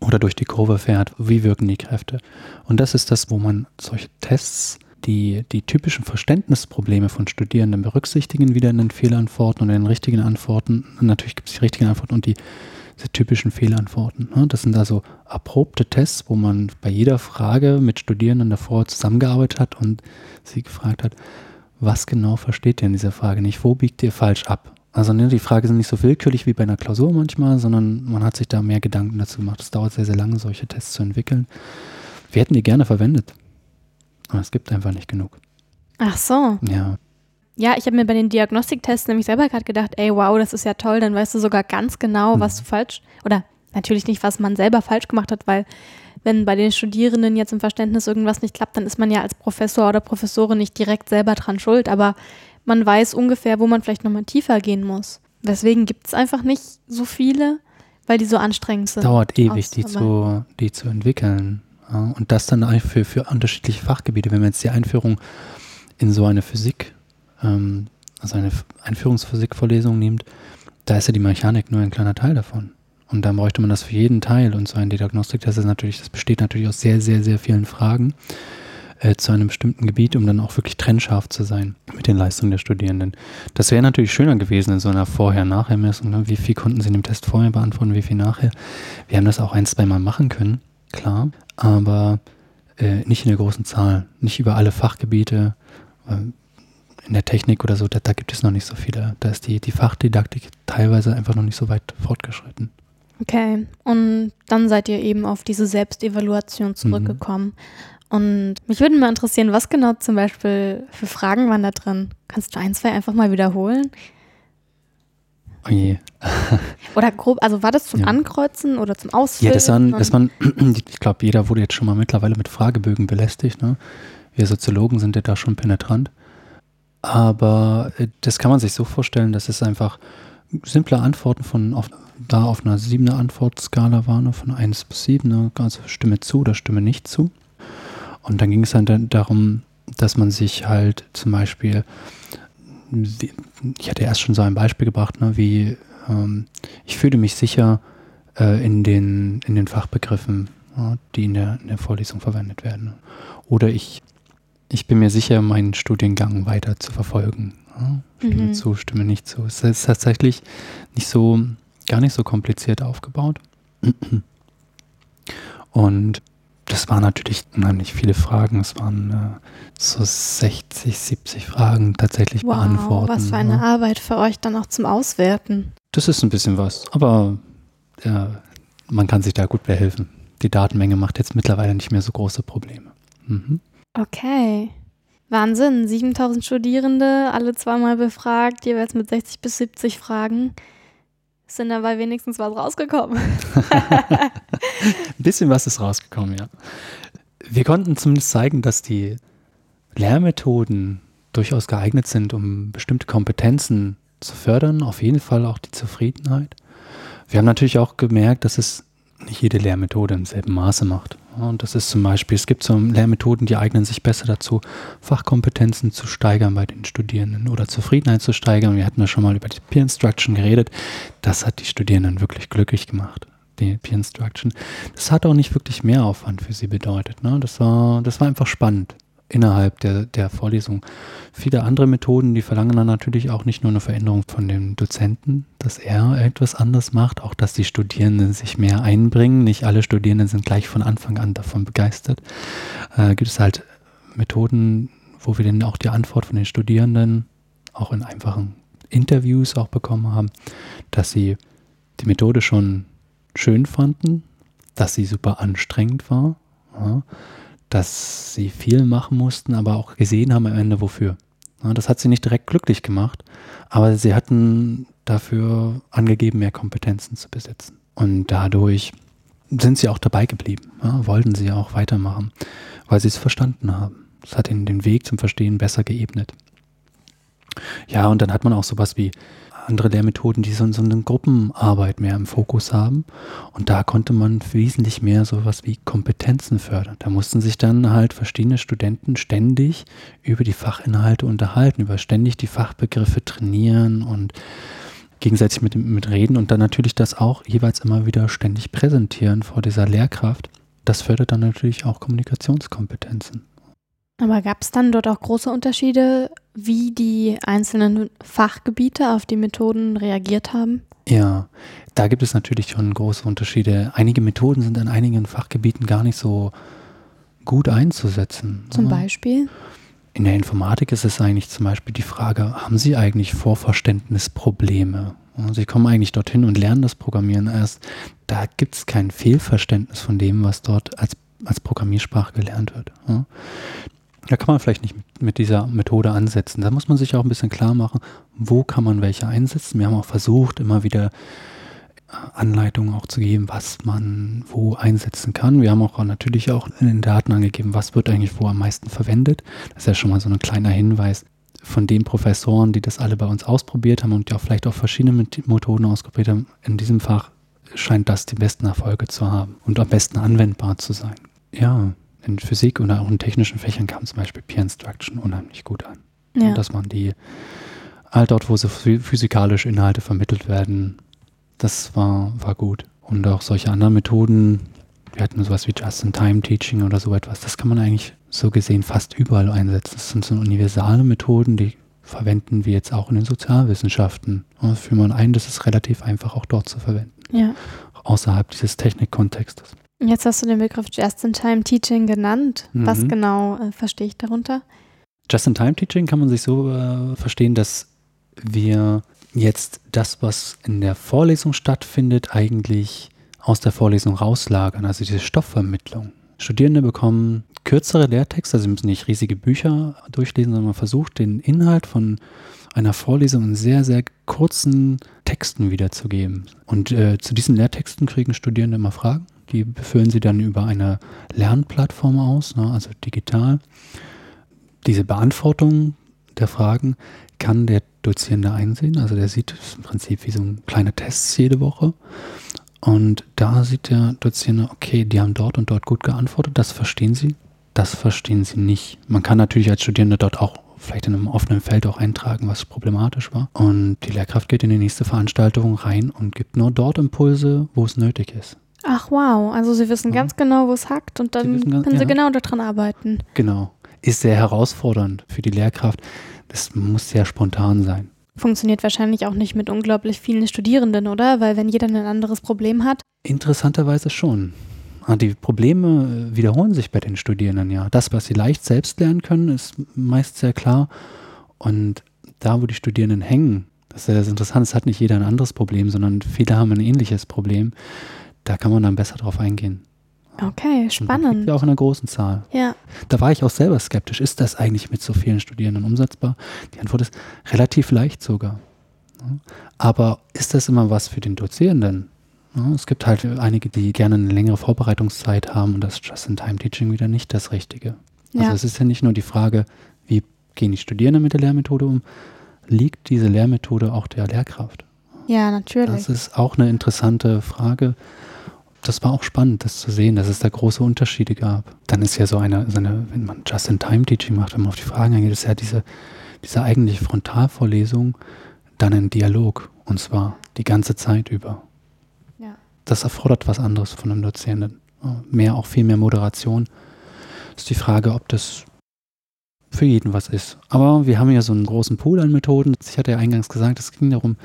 oder durch die Kurve fährt, wie wirken die Kräfte. Und das ist das, wo man solche Tests, die die typischen Verständnisprobleme von Studierenden berücksichtigen, wieder in den Fehlantworten und in den richtigen Antworten. Natürlich gibt es die richtigen Antworten und die, diese typischen Fehlantworten. Ne? Das sind also erprobte Tests, wo man bei jeder Frage mit Studierenden davor zusammengearbeitet hat und sie gefragt hat, was genau versteht ihr in dieser Frage nicht? Wo biegt ihr falsch ab? Also ne, die Fragen sind nicht so willkürlich wie bei einer Klausur manchmal, sondern man hat sich da mehr Gedanken dazu gemacht. Es dauert sehr, sehr lange, solche Tests zu entwickeln. Wir hätten die gerne verwendet, aber es gibt einfach nicht genug. Ach so. Ja. Ja, ich habe mir bei den Diagnostiktests nämlich selber gerade gedacht, ey, wow, das ist ja toll, dann weißt du sogar ganz genau, was mhm. du falsch, oder natürlich nicht, was man selber falsch gemacht hat, weil wenn bei den Studierenden jetzt im Verständnis irgendwas nicht klappt, dann ist man ja als Professor oder Professorin nicht direkt selber dran schuld, aber man weiß ungefähr, wo man vielleicht nochmal tiefer gehen muss. Deswegen gibt es einfach nicht so viele, weil die so anstrengend sind. Dauert ewig, die zu, die zu entwickeln. Ja, und das dann für, für unterschiedliche Fachgebiete. Wenn man jetzt die Einführung in so eine Physik, ähm, also eine Einführungsphysikvorlesung nimmt, da ist ja die Mechanik nur ein kleiner Teil davon. Und dann bräuchte man das für jeden Teil. Und so ein Diagnostik, das ist natürlich, das besteht natürlich aus sehr, sehr, sehr vielen Fragen äh, zu einem bestimmten Gebiet, um dann auch wirklich trennscharf zu sein mit den Leistungen der Studierenden. Das wäre natürlich schöner gewesen in so einer Vorher-Nachher-Messung. Ne? Wie viel konnten sie in dem Test vorher beantworten, wie viel nachher? Wir haben das auch ein, zwei Mal machen können, klar, aber äh, nicht in der großen Zahl, nicht über alle Fachgebiete. Äh, in der Technik oder so, da, da, gibt es noch nicht so viele. Da ist die, die Fachdidaktik teilweise einfach noch nicht so weit fortgeschritten. Okay, und dann seid ihr eben auf diese Selbstevaluation zurückgekommen. Mhm. Und mich würde mal interessieren, was genau zum Beispiel für Fragen waren da drin? Kannst du ein, zwei einfach mal wiederholen? Oh je. oder grob, also war das zum ja. Ankreuzen oder zum Ausfüllen? Ja, das waren, das waren ich glaube, jeder wurde jetzt schon mal mittlerweile mit Fragebögen belästigt. Ne? Wir Soziologen sind ja da schon penetrant. Aber äh, das kann man sich so vorstellen, dass es einfach simple Antworten von auf, da auf einer siebener Antwortskala waren, ne? von 1 bis 7, ne? also Stimme zu oder Stimme nicht zu. Und dann ging es dann darum, dass man sich halt zum Beispiel, ich hatte erst schon so ein Beispiel gebracht, ne, wie ähm, ich fühle mich sicher äh, in, den, in den Fachbegriffen, ja, die in der, in der Vorlesung verwendet werden. Oder ich, ich bin mir sicher, meinen Studiengang weiter zu verfolgen. Ja. Stimme mhm. zu, stimme nicht zu. Es ist tatsächlich nicht so, gar nicht so kompliziert aufgebaut. Und das waren natürlich unheimlich viele Fragen. Es waren äh, so 60, 70 Fragen tatsächlich wow, beantworten. Was für eine ja. Arbeit für euch dann auch zum Auswerten. Das ist ein bisschen was, aber ja, man kann sich da gut behelfen. Die Datenmenge macht jetzt mittlerweile nicht mehr so große Probleme. Mhm. Okay. Wahnsinn, 7000 Studierende, alle zweimal befragt, jeweils mit 60 bis 70 Fragen. Sind dabei wenigstens was rausgekommen? Ein bisschen was ist rausgekommen, ja. Wir konnten zumindest zeigen, dass die Lehrmethoden durchaus geeignet sind, um bestimmte Kompetenzen zu fördern, auf jeden Fall auch die Zufriedenheit. Wir haben natürlich auch gemerkt, dass es nicht jede Lehrmethode im selben Maße macht. Und das ist zum Beispiel, es gibt so Lehrmethoden, die eignen sich besser dazu, Fachkompetenzen zu steigern bei den Studierenden oder Zufriedenheit zu steigern. Wir hatten ja schon mal über die Peer Instruction geredet. Das hat die Studierenden wirklich glücklich gemacht, die Peer Instruction. Das hat auch nicht wirklich mehr Aufwand für sie bedeutet. Ne? Das, war, das war einfach spannend innerhalb der, der Vorlesung. Viele andere Methoden, die verlangen dann natürlich auch nicht nur eine Veränderung von dem Dozenten, dass er etwas anders macht, auch dass die Studierenden sich mehr einbringen. Nicht alle Studierenden sind gleich von Anfang an davon begeistert. Äh, gibt es halt Methoden, wo wir dann auch die Antwort von den Studierenden auch in einfachen Interviews auch bekommen haben, dass sie die Methode schon schön fanden, dass sie super anstrengend war. Ja, dass sie viel machen mussten, aber auch gesehen haben am Ende wofür. Das hat sie nicht direkt glücklich gemacht, aber sie hatten dafür angegeben, mehr Kompetenzen zu besitzen. Und dadurch sind sie auch dabei geblieben, wollten sie auch weitermachen, weil sie es verstanden haben. Das hat ihnen den Weg zum Verstehen besser geebnet. Ja, und dann hat man auch sowas wie andere Lehrmethoden, die so, so eine Gruppenarbeit mehr im Fokus haben. Und da konnte man wesentlich mehr sowas wie Kompetenzen fördern. Da mussten sich dann halt verschiedene Studenten ständig über die Fachinhalte unterhalten, über ständig die Fachbegriffe trainieren und gegenseitig mit, mit reden und dann natürlich das auch jeweils immer wieder ständig präsentieren vor dieser Lehrkraft. Das fördert dann natürlich auch Kommunikationskompetenzen. Aber gab es dann dort auch große Unterschiede, wie die einzelnen Fachgebiete auf die Methoden reagiert haben? Ja, da gibt es natürlich schon große Unterschiede. Einige Methoden sind an einigen Fachgebieten gar nicht so gut einzusetzen. Zum Beispiel? In der Informatik ist es eigentlich zum Beispiel die Frage, haben Sie eigentlich Vorverständnisprobleme? Sie kommen eigentlich dorthin und lernen das Programmieren erst. Da gibt es kein Fehlverständnis von dem, was dort als, als Programmiersprache gelernt wird. Da kann man vielleicht nicht mit dieser Methode ansetzen. Da muss man sich auch ein bisschen klar machen, wo kann man welche einsetzen. Wir haben auch versucht, immer wieder äh, Anleitungen auch zu geben, was man wo einsetzen kann. Wir haben auch natürlich auch in den Daten angegeben, was wird eigentlich wo am meisten verwendet. Das ist ja schon mal so ein kleiner Hinweis von den Professoren, die das alle bei uns ausprobiert haben und die auch vielleicht auch verschiedene Methoden ausprobiert haben. In diesem Fach scheint das die besten Erfolge zu haben und am besten anwendbar zu sein. Ja, in Physik oder auch in technischen Fächern kam zum Beispiel Peer Instruction unheimlich gut an. Ja. Und dass man die all dort, wo so physikalische Inhalte vermittelt werden, das war, war gut. Und auch solche anderen Methoden, wir hatten sowas wie Just-in-Time-Teaching oder so etwas, das kann man eigentlich so gesehen fast überall einsetzen. Das sind so universale Methoden, die verwenden wir jetzt auch in den Sozialwissenschaften. Und das führt man ein, das ist relativ einfach auch dort zu verwenden. Ja. Außerhalb dieses Technikkontextes. Jetzt hast du den Begriff Just-in-Time-Teaching genannt. Mhm. Was genau äh, verstehe ich darunter? Just-in-Time-Teaching kann man sich so äh, verstehen, dass wir jetzt das, was in der Vorlesung stattfindet, eigentlich aus der Vorlesung rauslagern, also diese Stoffvermittlung. Studierende bekommen kürzere Lehrtexte, also sie müssen nicht riesige Bücher durchlesen, sondern man versucht, den Inhalt von einer Vorlesung in sehr, sehr kurzen Texten wiederzugeben. Und äh, zu diesen Lehrtexten kriegen Studierende immer Fragen die befüllen sie dann über eine Lernplattform aus, ne, also digital. Diese Beantwortung der Fragen kann der Dozierende einsehen. Also der sieht es im Prinzip wie so ein kleiner Test jede Woche. Und da sieht der Dozierende, okay, die haben dort und dort gut geantwortet, das verstehen sie, das verstehen sie nicht. Man kann natürlich als Studierende dort auch vielleicht in einem offenen Feld auch eintragen, was problematisch war. Und die Lehrkraft geht in die nächste Veranstaltung rein und gibt nur dort Impulse, wo es nötig ist. Ach wow, also Sie wissen ja. ganz genau, wo es hackt und dann ganz, können Sie ja. genau daran arbeiten. Genau. Ist sehr herausfordernd für die Lehrkraft. Das muss sehr spontan sein. Funktioniert wahrscheinlich auch nicht mit unglaublich vielen Studierenden, oder? Weil wenn jeder ein anderes Problem hat. Interessanterweise schon. Ah, die Probleme äh, wiederholen sich bei den Studierenden ja. Das, was sie leicht selbst lernen können, ist meist sehr klar. Und da, wo die Studierenden hängen, das ist ja interessant, es hat nicht jeder ein anderes Problem, sondern viele haben ein ähnliches Problem da kann man dann besser drauf eingehen. Okay, spannend. Ja, auch in einer großen Zahl. Ja. Da war ich auch selber skeptisch. Ist das eigentlich mit so vielen Studierenden umsetzbar? Die Antwort ist relativ leicht sogar. Aber ist das immer was für den Dozierenden? Es gibt halt einige, die gerne eine längere Vorbereitungszeit haben und das Just-in-Time-Teaching wieder nicht das Richtige. Also es ist ja nicht nur die Frage, wie gehen die Studierenden mit der Lehrmethode um, liegt diese Lehrmethode auch der Lehrkraft? Ja, natürlich. Das ist auch eine interessante Frage. Das war auch spannend, das zu sehen, dass es da große Unterschiede gab. Dann ist ja so eine, so eine wenn man Just-in-Time-Teaching macht, wenn man auf die Fragen eingeht, ist ja diese, diese eigentliche Frontalvorlesung dann ein Dialog. Und zwar die ganze Zeit über. Ja. Das erfordert was anderes von einem Dozierenden. Mehr, auch viel mehr Moderation. Ist die Frage, ob das für jeden was ist. Aber wir haben ja so einen großen Pool an Methoden. Ich hatte ja eingangs gesagt, es ging darum,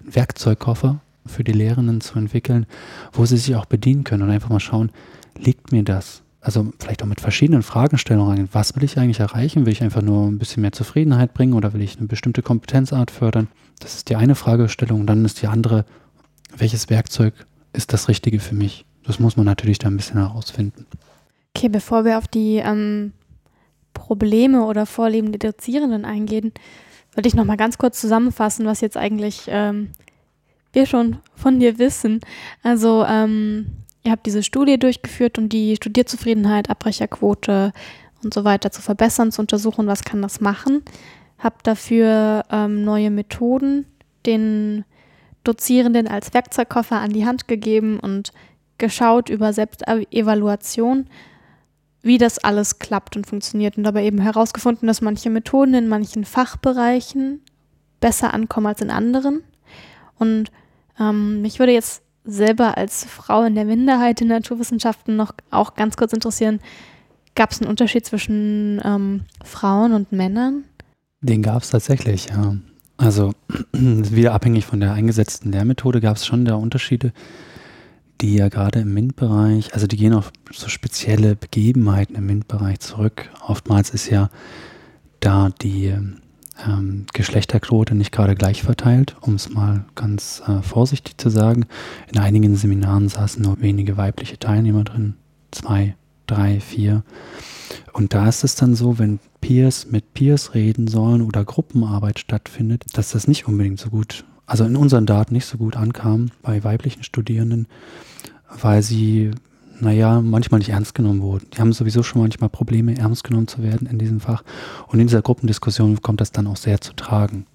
einen Werkzeugkoffer für die Lehrenden zu entwickeln, wo sie sich auch bedienen können und einfach mal schauen, liegt mir das? Also vielleicht auch mit verschiedenen Fragestellungen. Was will ich eigentlich erreichen? Will ich einfach nur ein bisschen mehr Zufriedenheit bringen oder will ich eine bestimmte Kompetenzart fördern? Das ist die eine Fragestellung. Und dann ist die andere, welches Werkzeug ist das Richtige für mich? Das muss man natürlich da ein bisschen herausfinden. Okay, bevor wir auf die ähm, Probleme oder Vorlieben der Dozierenden eingehen, würde ich nochmal ganz kurz zusammenfassen, was jetzt eigentlich ähm, wir schon von dir wissen. Also ähm, ihr habt diese Studie durchgeführt, um die Studierzufriedenheit, Abbrecherquote und so weiter zu verbessern, zu untersuchen, was kann das machen. Habt dafür ähm, neue Methoden den Dozierenden als Werkzeugkoffer an die Hand gegeben und geschaut über Selbstevaluation, wie das alles klappt und funktioniert und dabei eben herausgefunden, dass manche Methoden in manchen Fachbereichen besser ankommen als in anderen. Und ähm, mich würde jetzt selber als Frau in der Minderheit in Naturwissenschaften noch auch ganz kurz interessieren, gab es einen Unterschied zwischen ähm, Frauen und Männern? Den gab es tatsächlich, ja. Also wieder abhängig von der eingesetzten Lehrmethode gab es schon da Unterschiede die ja gerade im MINT-Bereich, also die gehen auf so spezielle Begebenheiten im MINT-Bereich zurück. Oftmals ist ja da die ähm, Geschlechterquote nicht gerade gleich verteilt, um es mal ganz äh, vorsichtig zu sagen. In einigen Seminaren saßen nur wenige weibliche Teilnehmer drin, zwei, drei, vier. Und da ist es dann so, wenn Peers mit Peers reden sollen oder Gruppenarbeit stattfindet, dass das nicht unbedingt so gut, also in unseren Daten nicht so gut ankam bei weiblichen Studierenden weil sie, naja, manchmal nicht ernst genommen wurden. Die haben sowieso schon manchmal Probleme, ernst genommen zu werden in diesem Fach. Und in dieser Gruppendiskussion kommt das dann auch sehr zu tragen.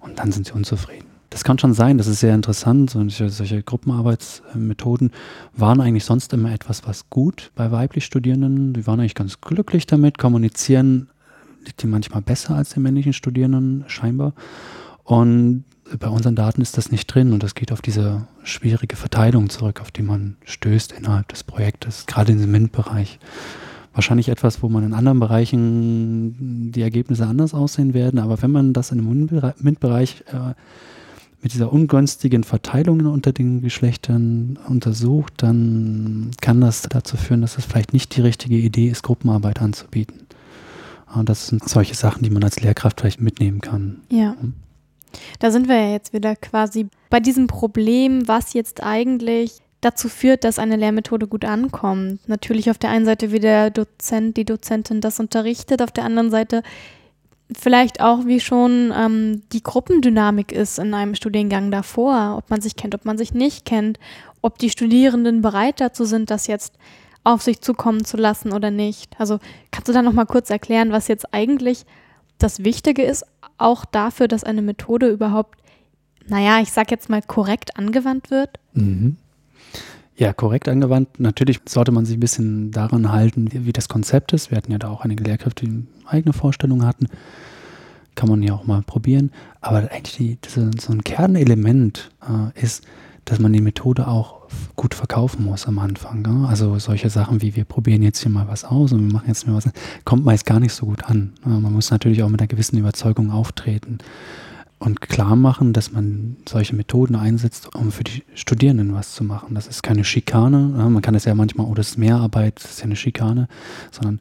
Und dann sind sie unzufrieden. Das kann schon sein, das ist sehr interessant. Solche, solche Gruppenarbeitsmethoden waren eigentlich sonst immer etwas, was gut bei weiblich Studierenden. Die waren eigentlich ganz glücklich damit. Kommunizieren liegt die manchmal besser als die männlichen Studierenden, scheinbar. Und bei unseren Daten ist das nicht drin und das geht auf diese schwierige Verteilung zurück, auf die man stößt innerhalb des Projektes, gerade in diesem MINT-Bereich. Wahrscheinlich etwas, wo man in anderen Bereichen die Ergebnisse anders aussehen werden, aber wenn man das in dem MINT-Bereich äh, mit dieser ungünstigen Verteilung unter den Geschlechtern untersucht, dann kann das dazu führen, dass es vielleicht nicht die richtige Idee ist, Gruppenarbeit anzubieten. Und das sind solche Sachen, die man als Lehrkraft vielleicht mitnehmen kann. Ja. Da sind wir ja jetzt wieder quasi bei diesem Problem, was jetzt eigentlich dazu führt, dass eine Lehrmethode gut ankommt. Natürlich auf der einen Seite, wie der Dozent, die Dozentin das unterrichtet, auf der anderen Seite vielleicht auch, wie schon ähm, die Gruppendynamik ist in einem Studiengang davor, ob man sich kennt, ob man sich nicht kennt, ob die Studierenden bereit dazu sind, das jetzt auf sich zukommen zu lassen oder nicht. Also kannst du da noch mal kurz erklären, was jetzt eigentlich das Wichtige ist, auch dafür, dass eine Methode überhaupt, naja, ich sag jetzt mal, korrekt angewandt wird? Mhm. Ja, korrekt angewandt. Natürlich sollte man sich ein bisschen daran halten, wie, das Konzept ist. Wir hatten ja da auch einige Lehrkräfte, die eigene Vorstellungen hatten. Kann man ja auch mal probieren. Aber eigentlich die, so ein Kernelement äh, ist, dass man die Methode auch gut verkaufen muss am Anfang. Ne? Also solche Sachen wie wir probieren jetzt hier mal was aus und wir machen jetzt mal was, kommt meist gar nicht so gut an. Ne? Man muss natürlich auch mit einer gewissen Überzeugung auftreten und klar machen, dass man solche Methoden einsetzt, um für die Studierenden was zu machen. Das ist keine Schikane. Ne? Man kann das ja manchmal, oh, das ist Mehrarbeit, das ist ja eine Schikane, sondern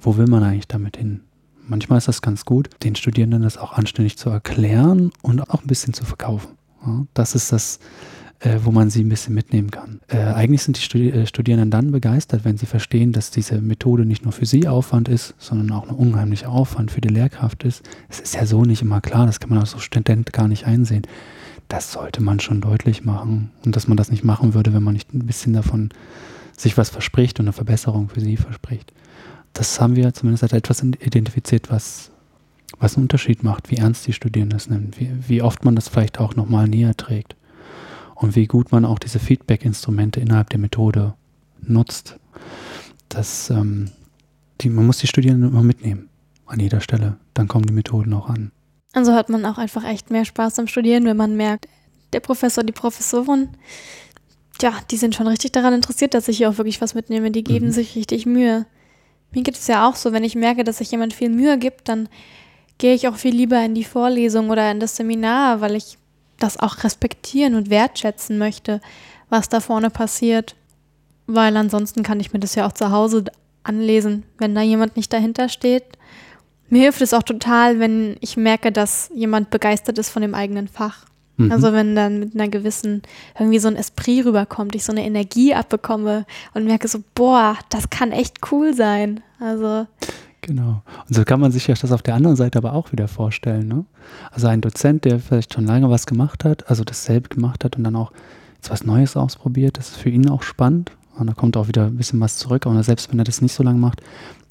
wo will man eigentlich damit hin? Manchmal ist das ganz gut, den Studierenden das auch anständig zu erklären und auch ein bisschen zu verkaufen. Das ist das, äh, wo man sie ein bisschen mitnehmen kann. Äh, eigentlich sind die Studi äh, Studierenden dann begeistert, wenn sie verstehen, dass diese Methode nicht nur für sie Aufwand ist, sondern auch ein unheimlicher Aufwand für die Lehrkraft ist. Es ist ja so nicht immer klar, das kann man als Student gar nicht einsehen. Das sollte man schon deutlich machen und dass man das nicht machen würde, wenn man nicht ein bisschen davon sich was verspricht und eine Verbesserung für sie verspricht. Das haben wir zumindest als etwas identifiziert, was, was einen Unterschied macht, wie ernst die Studierenden es nehmen, wie, wie oft man das vielleicht auch nochmal näher trägt und wie gut man auch diese Feedback-Instrumente innerhalb der Methode nutzt. Das, ähm, die, man muss die Studierenden immer mitnehmen an jeder Stelle. Dann kommen die Methoden auch an. Also hat man auch einfach echt mehr Spaß am Studieren, wenn man merkt, der Professor, die Professorin, ja, die sind schon richtig daran interessiert, dass ich hier auch wirklich was mitnehme. Die geben mhm. sich richtig Mühe. Mir geht es ja auch so, wenn ich merke, dass sich jemand viel Mühe gibt, dann gehe ich auch viel lieber in die Vorlesung oder in das Seminar, weil ich das auch respektieren und wertschätzen möchte, was da vorne passiert. Weil ansonsten kann ich mir das ja auch zu Hause anlesen, wenn da jemand nicht dahinter steht. Mir hilft es auch total, wenn ich merke, dass jemand begeistert ist von dem eigenen Fach. Mhm. Also wenn dann mit einer gewissen, irgendwie so ein Esprit rüberkommt, ich so eine Energie abbekomme und merke so, boah, das kann echt cool sein. Also Genau. Und so kann man sich das auf der anderen Seite aber auch wieder vorstellen. Ne? Also ein Dozent, der vielleicht schon lange was gemacht hat, also dasselbe gemacht hat und dann auch jetzt was Neues ausprobiert, das ist für ihn auch spannend. Und da kommt auch wieder ein bisschen was zurück. Und selbst wenn er das nicht so lange macht,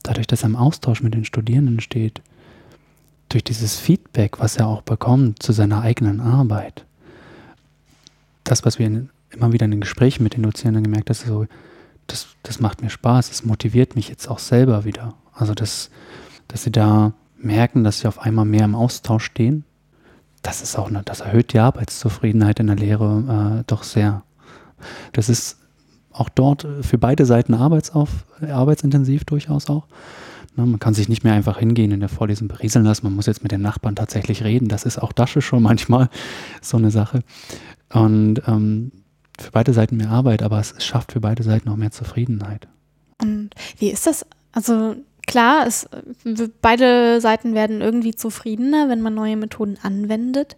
dadurch, dass er im Austausch mit den Studierenden steht, durch dieses Feedback, was er auch bekommt zu seiner eigenen Arbeit, das, was wir in, immer wieder in den Gesprächen mit den Dozierenden gemerkt haben, so, das, das macht mir Spaß, es motiviert mich jetzt auch selber wieder. Also, dass, dass sie da merken, dass sie auf einmal mehr im Austausch stehen. Das ist auch eine, das erhöht die Arbeitszufriedenheit in der Lehre äh, doch sehr. Das ist auch dort für beide Seiten arbeitsauf, arbeitsintensiv durchaus auch. Na, man kann sich nicht mehr einfach hingehen in der Vorlesung berieseln lassen. Man muss jetzt mit den Nachbarn tatsächlich reden. Das ist auch das schon manchmal so eine Sache. Und ähm, für beide Seiten mehr Arbeit, aber es schafft für beide Seiten auch mehr Zufriedenheit. Und wie ist das? Also Klar, es, beide Seiten werden irgendwie zufriedener, wenn man neue Methoden anwendet.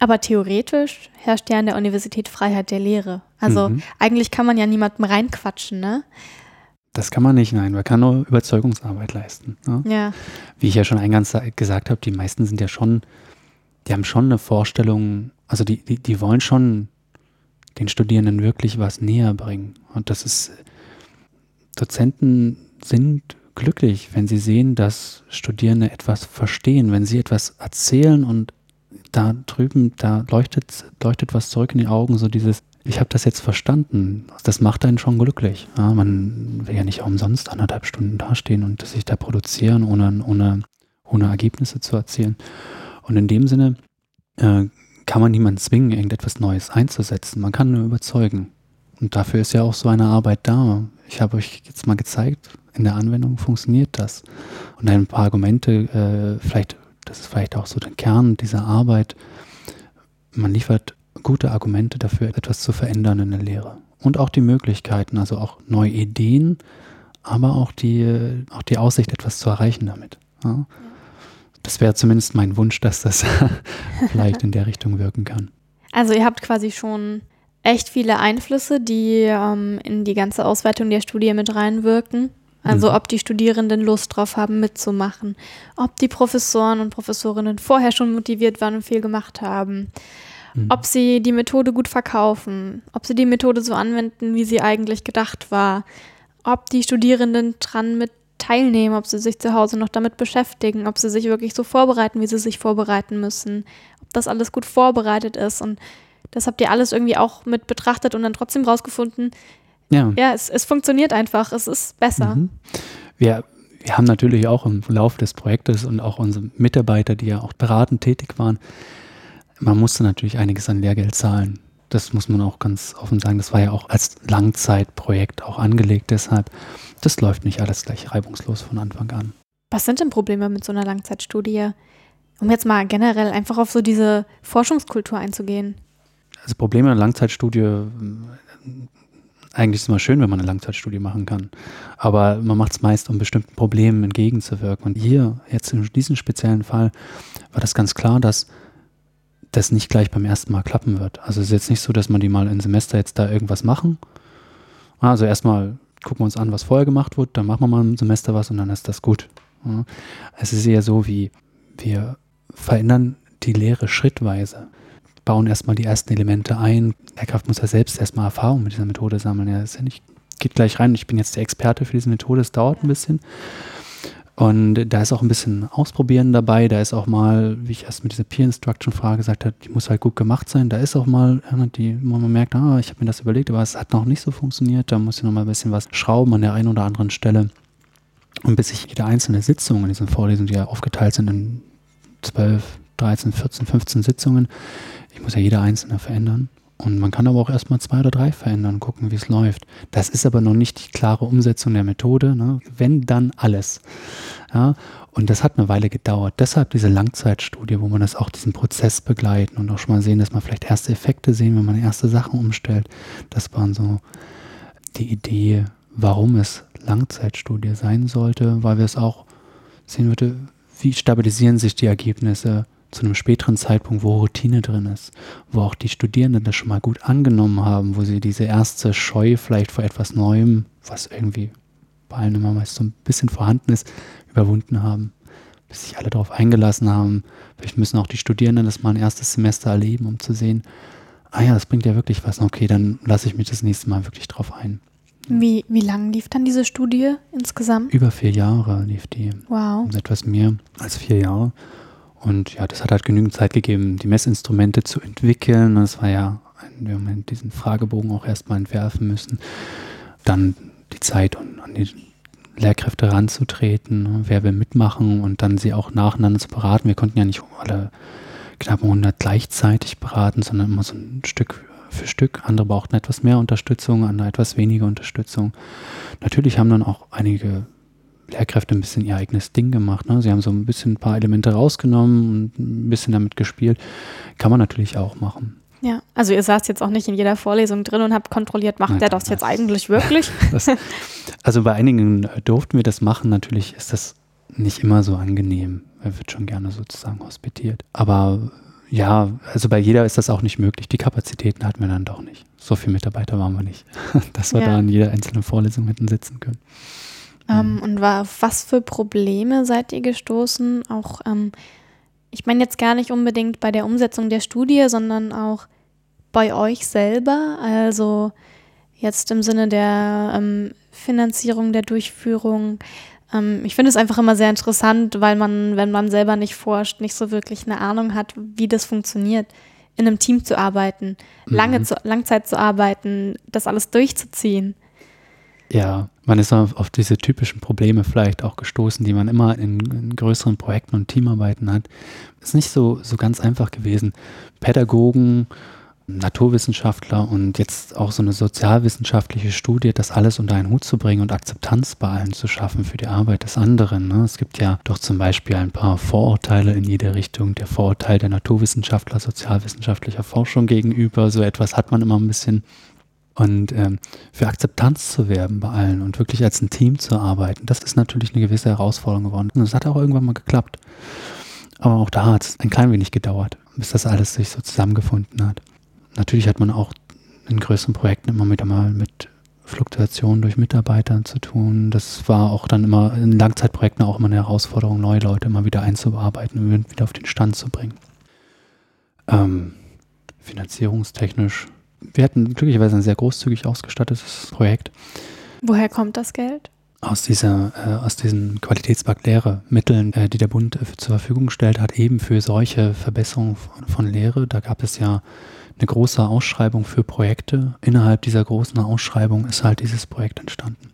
Aber theoretisch herrscht ja an der Universität Freiheit der Lehre. Also mhm. eigentlich kann man ja niemandem reinquatschen, ne? Das kann man nicht, nein. Man kann nur Überzeugungsarbeit leisten. Ne? Ja. Wie ich ja schon eingangs gesagt habe, die meisten sind ja schon, die haben schon eine Vorstellung, also die, die, die wollen schon den Studierenden wirklich was näher bringen. Und das ist, Dozenten sind glücklich, wenn sie sehen, dass Studierende etwas verstehen, wenn sie etwas erzählen und da drüben, da leuchtet, leuchtet was zurück in die Augen, so dieses, ich habe das jetzt verstanden. Das macht einen schon glücklich. Ja, man will ja nicht umsonst anderthalb Stunden dastehen und sich da produzieren, ohne, ohne, ohne Ergebnisse zu erzielen. Und in dem Sinne äh, kann man niemanden zwingen, irgendetwas Neues einzusetzen. Man kann nur überzeugen. Und dafür ist ja auch so eine Arbeit da. Ich habe euch jetzt mal gezeigt, in der Anwendung funktioniert das. Und ein paar Argumente, äh, vielleicht, das ist vielleicht auch so der Kern dieser Arbeit. Man liefert gute Argumente dafür, etwas zu verändern in der Lehre. Und auch die Möglichkeiten, also auch neue Ideen, aber auch die, auch die Aussicht, etwas zu erreichen damit. Ja? Das wäre zumindest mein Wunsch, dass das vielleicht in der Richtung wirken kann. Also ihr habt quasi schon echt viele Einflüsse, die ähm, in die ganze Ausweitung der Studie mit reinwirken. Also mhm. ob die Studierenden Lust drauf haben, mitzumachen, ob die Professoren und Professorinnen vorher schon motiviert waren und viel gemacht haben, mhm. ob sie die Methode gut verkaufen, ob sie die Methode so anwenden, wie sie eigentlich gedacht war, ob die Studierenden dran mit teilnehmen, ob sie sich zu Hause noch damit beschäftigen, ob sie sich wirklich so vorbereiten, wie sie sich vorbereiten müssen, ob das alles gut vorbereitet ist. Und das habt ihr alles irgendwie auch mit betrachtet und dann trotzdem rausgefunden, ja, ja es, es funktioniert einfach, es ist besser. Mhm. Wir, wir haben natürlich auch im Laufe des Projektes und auch unsere Mitarbeiter, die ja auch beratend tätig waren, man musste natürlich einiges an Lehrgeld zahlen. Das muss man auch ganz offen sagen. Das war ja auch als Langzeitprojekt auch angelegt. Deshalb, das läuft nicht alles gleich reibungslos von Anfang an. Was sind denn Probleme mit so einer Langzeitstudie? Um jetzt mal generell einfach auf so diese Forschungskultur einzugehen. Also Probleme in der Langzeitstudie eigentlich ist es immer schön, wenn man eine Langzeitstudie machen kann. Aber man macht es meist, um bestimmten Problemen entgegenzuwirken. Und hier, jetzt in diesem speziellen Fall, war das ganz klar, dass das nicht gleich beim ersten Mal klappen wird. Also es ist jetzt nicht so, dass man die mal im Semester jetzt da irgendwas machen. Also erstmal gucken wir uns an, was vorher gemacht wurde, dann machen wir mal im Semester was und dann ist das gut. Es ist eher so, wie wir verändern die Lehre schrittweise, bauen erstmal die ersten Elemente ein. Der Kraft muss ja selbst erstmal Erfahrung mit dieser Methode sammeln. Er ist ja nicht, geht gleich rein, ich bin jetzt der Experte für diese Methode, es dauert ein bisschen. Und da ist auch ein bisschen Ausprobieren dabei. Da ist auch mal, wie ich erst mit dieser Peer Instruction Frage gesagt habe, die muss halt gut gemacht sein. Da ist auch mal, die, wo man merkt, ah, ich habe mir das überlegt, aber es hat noch nicht so funktioniert. Da muss ich noch mal ein bisschen was schrauben an der einen oder anderen Stelle. Und bis ich jede einzelne Sitzung in diesen Vorlesungen, die ja aufgeteilt sind in 12, 13, 14, 15 Sitzungen, ich muss ja jede einzelne verändern. Und man kann aber auch erstmal zwei oder drei verändern, gucken, wie es läuft. Das ist aber noch nicht die klare Umsetzung der Methode. Ne? Wenn, dann alles. Ja? Und das hat eine Weile gedauert. Deshalb diese Langzeitstudie, wo man das auch diesen Prozess begleiten und auch schon mal sehen, dass man vielleicht erste Effekte sehen, wenn man erste Sachen umstellt. Das waren so die Idee, warum es Langzeitstudie sein sollte, weil wir es auch sehen würde, wie stabilisieren sich die Ergebnisse zu einem späteren Zeitpunkt, wo Routine drin ist, wo auch die Studierenden das schon mal gut angenommen haben, wo sie diese erste Scheu vielleicht vor etwas Neuem, was irgendwie bei allen immer meist so ein bisschen vorhanden ist, überwunden haben, bis sich alle darauf eingelassen haben. Vielleicht müssen auch die Studierenden das mal ein erstes Semester erleben, um zu sehen, ah ja, das bringt ja wirklich was. Okay, dann lasse ich mich das nächste Mal wirklich drauf ein. Wie, wie lang lief dann diese Studie insgesamt? Über vier Jahre lief die. Wow. Etwas mehr als vier Jahre. Und ja, das hat halt genügend Zeit gegeben, die Messinstrumente zu entwickeln. Das war ja, wir haben diesen Fragebogen auch erstmal entwerfen müssen. Dann die Zeit, um an die Lehrkräfte ranzutreten, ne, wer will mitmachen und dann sie auch nacheinander zu beraten. Wir konnten ja nicht alle knapp 100 gleichzeitig beraten, sondern immer so ein Stück für Stück. Andere brauchten etwas mehr Unterstützung, andere etwas weniger Unterstützung. Natürlich haben dann auch einige Lehrkräfte ein bisschen ihr eigenes Ding gemacht. Ne? Sie haben so ein bisschen ein paar Elemente rausgenommen und ein bisschen damit gespielt. Kann man natürlich auch machen. Ja, also ihr saßt jetzt auch nicht in jeder Vorlesung drin und habt kontrolliert, macht Nein, der das, das jetzt eigentlich wirklich? Das, also bei einigen durften wir das machen. Natürlich ist das nicht immer so angenehm. Er wird schon gerne sozusagen hospitiert. Aber ja, also bei jeder ist das auch nicht möglich. Die Kapazitäten hatten wir dann doch nicht. So viele Mitarbeiter waren wir nicht, dass wir ja. da in jeder einzelnen Vorlesung hätten sitzen können. Ähm, mhm. und war, auf was für Probleme seid ihr gestoßen? Auch, ähm, ich meine jetzt gar nicht unbedingt bei der Umsetzung der Studie, sondern auch bei euch selber. Also jetzt im Sinne der ähm, Finanzierung, der Durchführung. Ähm, ich finde es einfach immer sehr interessant, weil man, wenn man selber nicht forscht, nicht so wirklich eine Ahnung hat, wie das funktioniert in einem Team zu arbeiten, lange mhm. zu, Langzeit zu arbeiten, das alles durchzuziehen. Ja, man ist auf, diese typischen Probleme vielleicht auch gestoßen, die man immer in, in, größeren Projekten und Teamarbeiten hat. Ist nicht so, so ganz einfach gewesen. Pädagogen, Naturwissenschaftler und jetzt auch so eine sozialwissenschaftliche Studie, das alles unter einen Hut zu bringen und Akzeptanz bei allen zu schaffen für die Arbeit des anderen. Ne? Es gibt ja doch zum Beispiel ein paar Vorurteile in jede Richtung. Der Vorurteil der Naturwissenschaftler, sozialwissenschaftlicher Forschung gegenüber, so etwas hat man immer ein bisschen und ähm, für Akzeptanz zu werben bei allen und wirklich als ein Team zu arbeiten, das ist natürlich eine gewisse Herausforderung geworden. Und es hat auch irgendwann mal geklappt. Aber auch da hat es ein klein wenig gedauert, bis das alles sich so zusammengefunden hat. Natürlich hat man auch in größeren Projekten immer wieder mal mit Fluktuationen durch Mitarbeiter zu tun. Das war auch dann immer in Langzeitprojekten auch immer eine Herausforderung, neue Leute immer wieder einzuarbeiten und wieder auf den Stand zu bringen. Ähm, finanzierungstechnisch wir hatten glücklicherweise ein sehr großzügig ausgestattetes Projekt. Woher kommt das Geld? Aus, dieser, äh, aus diesen Qualitätspakt Lehre-Mitteln, äh, die der Bund äh, zur Verfügung gestellt hat, eben für solche Verbesserungen von, von Lehre. Da gab es ja eine große Ausschreibung für Projekte. Innerhalb dieser großen Ausschreibung ist halt dieses Projekt entstanden.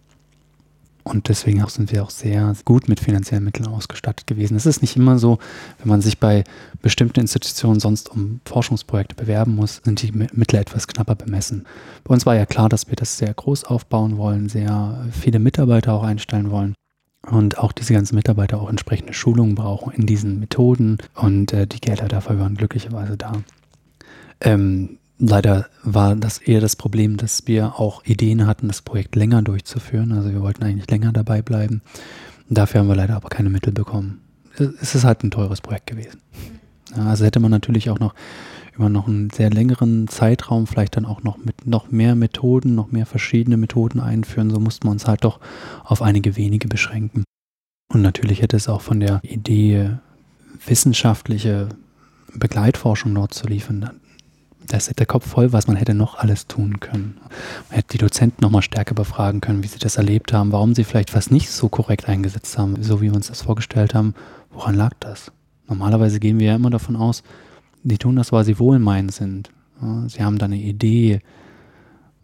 Und deswegen auch sind wir auch sehr gut mit finanziellen Mitteln ausgestattet gewesen. Es ist nicht immer so, wenn man sich bei bestimmten Institutionen sonst um Forschungsprojekte bewerben muss, sind die Mittel etwas knapper bemessen. Bei uns war ja klar, dass wir das sehr groß aufbauen wollen, sehr viele Mitarbeiter auch einstellen wollen. Und auch diese ganzen Mitarbeiter auch entsprechende Schulungen brauchen in diesen Methoden. Und äh, die Gelder dafür waren glücklicherweise da. Ähm, Leider war das eher das Problem, dass wir auch Ideen hatten, das Projekt länger durchzuführen. Also wir wollten eigentlich länger dabei bleiben. Dafür haben wir leider aber keine Mittel bekommen. Es ist halt ein teures Projekt gewesen. Also hätte man natürlich auch noch über noch einen sehr längeren Zeitraum vielleicht dann auch noch mit noch mehr Methoden, noch mehr verschiedene Methoden einführen. So mussten wir uns halt doch auf einige wenige beschränken. Und natürlich hätte es auch von der Idee, wissenschaftliche Begleitforschung dort zu liefern, da ist der Kopf voll, was man hätte noch alles tun können. Man hätte die Dozenten noch mal stärker befragen können, wie sie das erlebt haben, warum sie vielleicht was nicht so korrekt eingesetzt haben, so wie wir uns das vorgestellt haben. Woran lag das? Normalerweise gehen wir ja immer davon aus, die tun das, weil sie wohlmeinend sind. Sie haben da eine Idee,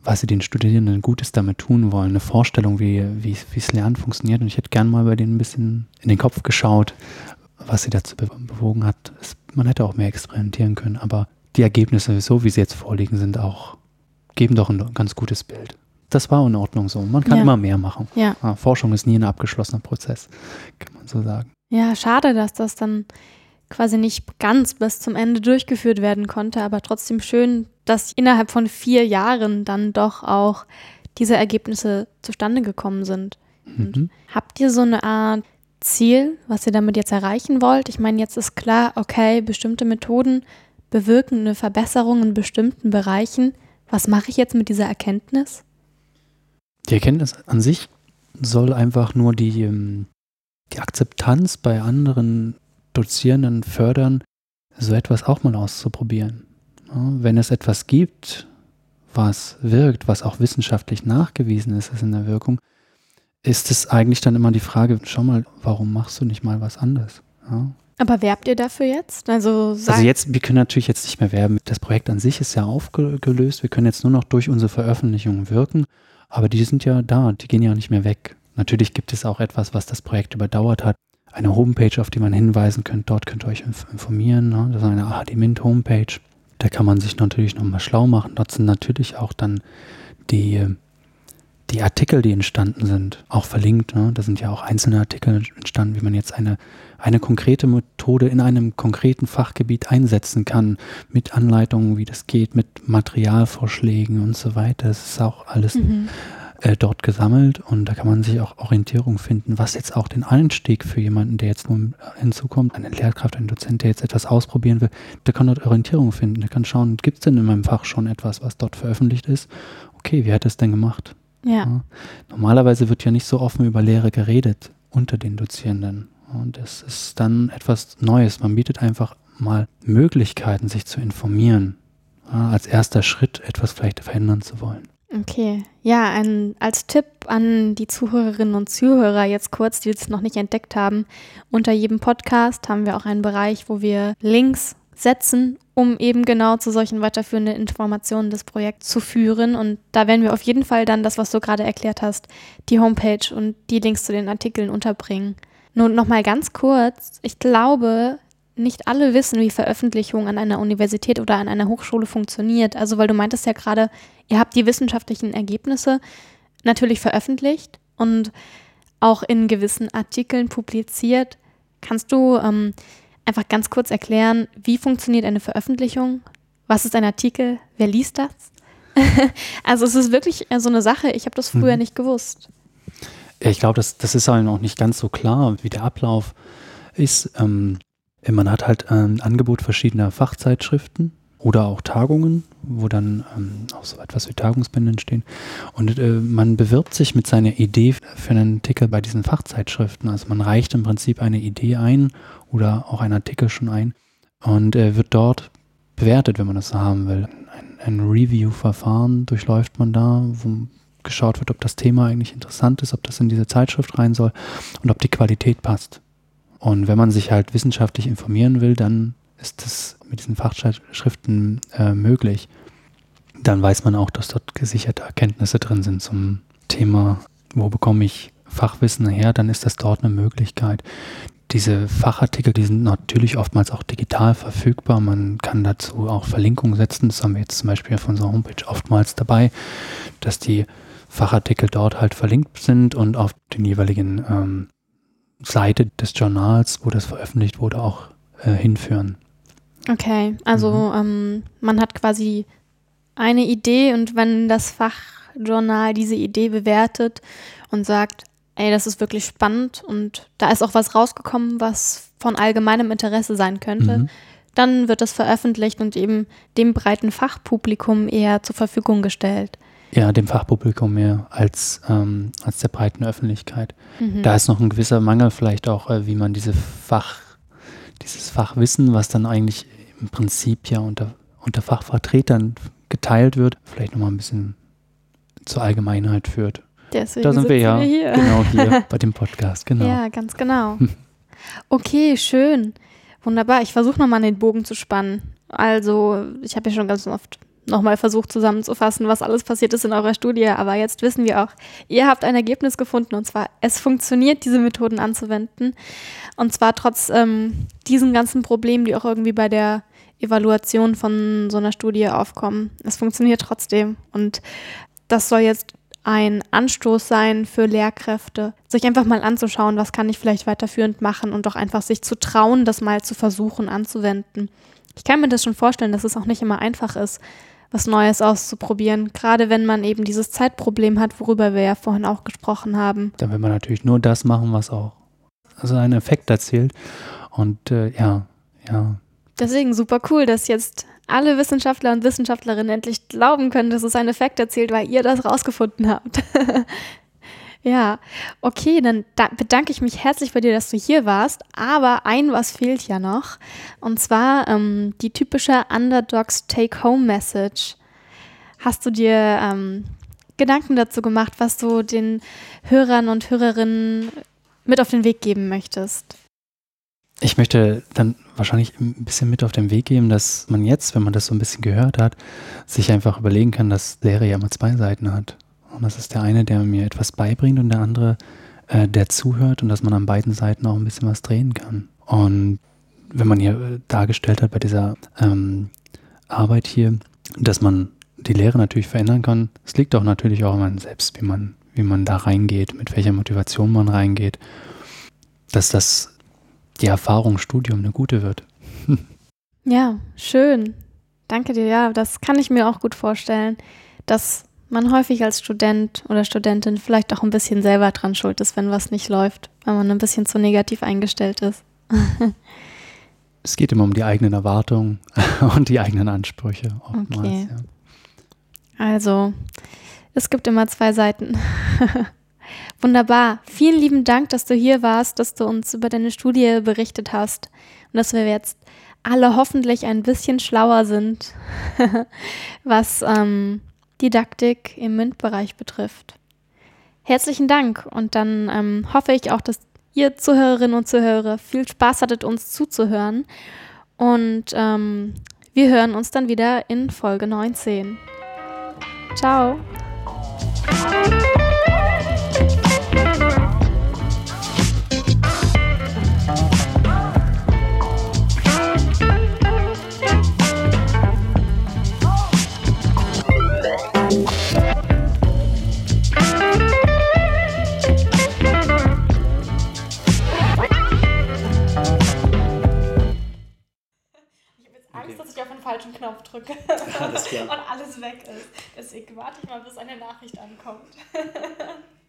was sie den Studierenden Gutes damit tun wollen, eine Vorstellung, wie, wie, wie es Lernen funktioniert. Und ich hätte gern mal bei denen ein bisschen in den Kopf geschaut, was sie dazu bewogen hat. Es, man hätte auch mehr experimentieren können, aber die Ergebnisse, so wie sie jetzt vorliegen, sind auch, geben doch ein ganz gutes Bild. Das war in Ordnung so. Man kann ja. immer mehr machen. Ja. Forschung ist nie ein abgeschlossener Prozess, kann man so sagen. Ja, schade, dass das dann quasi nicht ganz bis zum Ende durchgeführt werden konnte, aber trotzdem schön, dass innerhalb von vier Jahren dann doch auch diese Ergebnisse zustande gekommen sind. Mhm. Habt ihr so eine Art Ziel, was ihr damit jetzt erreichen wollt? Ich meine, jetzt ist klar, okay, bestimmte Methoden bewirken eine Verbesserung in bestimmten Bereichen. Was mache ich jetzt mit dieser Erkenntnis? Die Erkenntnis an sich soll einfach nur die, ähm, die Akzeptanz bei anderen Dozierenden fördern, so etwas auch mal auszuprobieren. wenn es etwas gibt, was wirkt, was auch wissenschaftlich nachgewiesen ist, ist in der Wirkung, ist es eigentlich dann immer die Frage, schau mal, warum machst du nicht mal was anderes? Ja? Aber werbt ihr dafür jetzt? Also, also jetzt, wir können natürlich jetzt nicht mehr werben. Das Projekt an sich ist ja aufgelöst. Wir können jetzt nur noch durch unsere Veröffentlichungen wirken. Aber die sind ja da, die gehen ja nicht mehr weg. Natürlich gibt es auch etwas, was das Projekt überdauert hat. Eine Homepage, auf die man hinweisen könnte. Dort könnt ihr euch informieren. Ne? Das ist eine AHD-Mint-Homepage. Da kann man sich natürlich nochmal schlau machen. Dort sind natürlich auch dann die die Artikel, die entstanden sind, auch verlinkt. Ne? Da sind ja auch einzelne Artikel entstanden, wie man jetzt eine, eine konkrete Methode in einem konkreten Fachgebiet einsetzen kann, mit Anleitungen, wie das geht, mit Materialvorschlägen und so weiter. Das ist auch alles mhm. äh, dort gesammelt und da kann man sich auch Orientierung finden, was jetzt auch den Einstieg für jemanden, der jetzt nun hinzukommt, eine Lehrkraft, ein Dozent, der jetzt etwas ausprobieren will, der kann dort Orientierung finden. Der kann schauen, gibt es denn in meinem Fach schon etwas, was dort veröffentlicht ist? Okay, wie hat es denn gemacht? Ja. Normalerweise wird ja nicht so offen über Lehre geredet unter den Dozierenden. Und es ist dann etwas Neues. Man bietet einfach mal Möglichkeiten, sich zu informieren, als erster Schritt etwas vielleicht verändern zu wollen. Okay, ja, ein, als Tipp an die Zuhörerinnen und Zuhörer jetzt kurz, die es noch nicht entdeckt haben, unter jedem Podcast haben wir auch einen Bereich, wo wir Links setzen, um eben genau zu solchen weiterführenden Informationen des Projekts zu führen. Und da werden wir auf jeden Fall dann das, was du gerade erklärt hast, die Homepage und die Links zu den Artikeln unterbringen. Nun nochmal ganz kurz, ich glaube, nicht alle wissen, wie Veröffentlichung an einer Universität oder an einer Hochschule funktioniert. Also, weil du meintest ja gerade, ihr habt die wissenschaftlichen Ergebnisse natürlich veröffentlicht und auch in gewissen Artikeln publiziert. Kannst du ähm, einfach ganz kurz erklären, wie funktioniert eine Veröffentlichung? Was ist ein Artikel? Wer liest das? also es ist wirklich so eine Sache, ich habe das früher mhm. nicht gewusst. Ich glaube, das, das ist halt noch nicht ganz so klar, wie der Ablauf ist. Ähm, man hat halt ein Angebot verschiedener Fachzeitschriften oder auch Tagungen, wo dann ähm, auch so etwas wie Tagungsbände entstehen. Und äh, man bewirbt sich mit seiner Idee für einen Artikel bei diesen Fachzeitschriften. Also man reicht im Prinzip eine Idee ein oder auch einen Artikel schon ein und äh, wird dort bewertet, wenn man das so haben will. Ein, ein Review-Verfahren durchläuft man da, wo geschaut wird, ob das Thema eigentlich interessant ist, ob das in diese Zeitschrift rein soll und ob die Qualität passt. Und wenn man sich halt wissenschaftlich informieren will, dann ist das mit diesen Fachschriften äh, möglich. Dann weiß man auch, dass dort gesicherte Erkenntnisse drin sind zum Thema, wo bekomme ich Fachwissen her, dann ist das dort eine Möglichkeit. Diese Fachartikel, die sind natürlich oftmals auch digital verfügbar. Man kann dazu auch Verlinkungen setzen. Das haben wir jetzt zum Beispiel auf unserer Homepage oftmals dabei, dass die Fachartikel dort halt verlinkt sind und auf den jeweiligen ähm, Seite des Journals, wo das veröffentlicht wurde, auch äh, hinführen. Okay, also mhm. ähm, man hat quasi eine Idee und wenn das Fachjournal diese Idee bewertet und sagt, ey, das ist wirklich spannend und da ist auch was rausgekommen, was von allgemeinem Interesse sein könnte, mhm. dann wird es veröffentlicht und eben dem breiten Fachpublikum eher zur Verfügung gestellt. Ja, dem Fachpublikum mehr als, ähm, als der breiten Öffentlichkeit. Mhm. Da ist noch ein gewisser Mangel vielleicht auch, äh, wie man diese Fach, dieses Fachwissen, was dann eigentlich im Prinzip ja unter, unter Fachvertretern geteilt wird, vielleicht nochmal ein bisschen zur Allgemeinheit führt. Deswegen da sind wir ja hier. genau hier bei dem Podcast, genau. Ja, ganz genau. Okay, schön. Wunderbar. Ich versuche nochmal den Bogen zu spannen. Also, ich habe ja schon ganz oft nochmal versucht zusammenzufassen, was alles passiert ist in eurer Studie. Aber jetzt wissen wir auch, ihr habt ein Ergebnis gefunden und zwar, es funktioniert, diese Methoden anzuwenden. Und zwar trotz ähm, diesen ganzen Problemen, die auch irgendwie bei der Evaluation von so einer Studie aufkommen. Es funktioniert trotzdem. Und das soll jetzt ein Anstoß sein für Lehrkräfte, sich einfach mal anzuschauen, was kann ich vielleicht weiterführend machen und doch einfach sich zu trauen, das mal zu versuchen anzuwenden. Ich kann mir das schon vorstellen, dass es auch nicht immer einfach ist, was Neues auszuprobieren, gerade wenn man eben dieses Zeitproblem hat, worüber wir ja vorhin auch gesprochen haben. Dann will man natürlich nur das machen, was auch also einen Effekt erzielt. Und äh, ja, ja. Deswegen super cool, dass jetzt alle Wissenschaftler und Wissenschaftlerinnen endlich glauben können, dass es einen Effekt erzielt, weil ihr das rausgefunden habt. ja, okay, dann da bedanke ich mich herzlich bei dir, dass du hier warst. Aber ein was fehlt ja noch. Und zwar ähm, die typische Underdogs Take-Home-Message. Hast du dir ähm, Gedanken dazu gemacht, was du den Hörern und Hörerinnen mit auf den Weg geben möchtest? Ich möchte dann wahrscheinlich ein bisschen mit auf den Weg geben, dass man jetzt, wenn man das so ein bisschen gehört hat, sich einfach überlegen kann, dass Lehre ja immer zwei Seiten hat. Und das ist der eine, der mir etwas beibringt und der andere, äh, der zuhört und dass man an beiden Seiten auch ein bisschen was drehen kann. Und wenn man hier äh, dargestellt hat bei dieser ähm, Arbeit hier, dass man die Lehre natürlich verändern kann, es liegt auch natürlich auch an einem selbst, wie man, wie man da reingeht, mit welcher Motivation man reingeht, dass das die Erfahrung Studium eine gute wird. ja, schön. Danke dir. Ja, das kann ich mir auch gut vorstellen, dass man häufig als Student oder Studentin vielleicht auch ein bisschen selber dran schuld ist, wenn was nicht läuft, wenn man ein bisschen zu negativ eingestellt ist. es geht immer um die eigenen Erwartungen und die eigenen Ansprüche. Oftmals, okay. Ja. Also, es gibt immer zwei Seiten. Wunderbar. Vielen lieben Dank, dass du hier warst, dass du uns über deine Studie berichtet hast und dass wir jetzt alle hoffentlich ein bisschen schlauer sind, was ähm, Didaktik im MINT-Bereich betrifft. Herzlichen Dank und dann ähm, hoffe ich auch, dass ihr Zuhörerinnen und Zuhörer viel Spaß hattet, uns zuzuhören. Und ähm, wir hören uns dann wieder in Folge 19. Ciao. Falschen Knopf drücke alles und alles weg ist. Deswegen warte ich mal, bis eine Nachricht ankommt.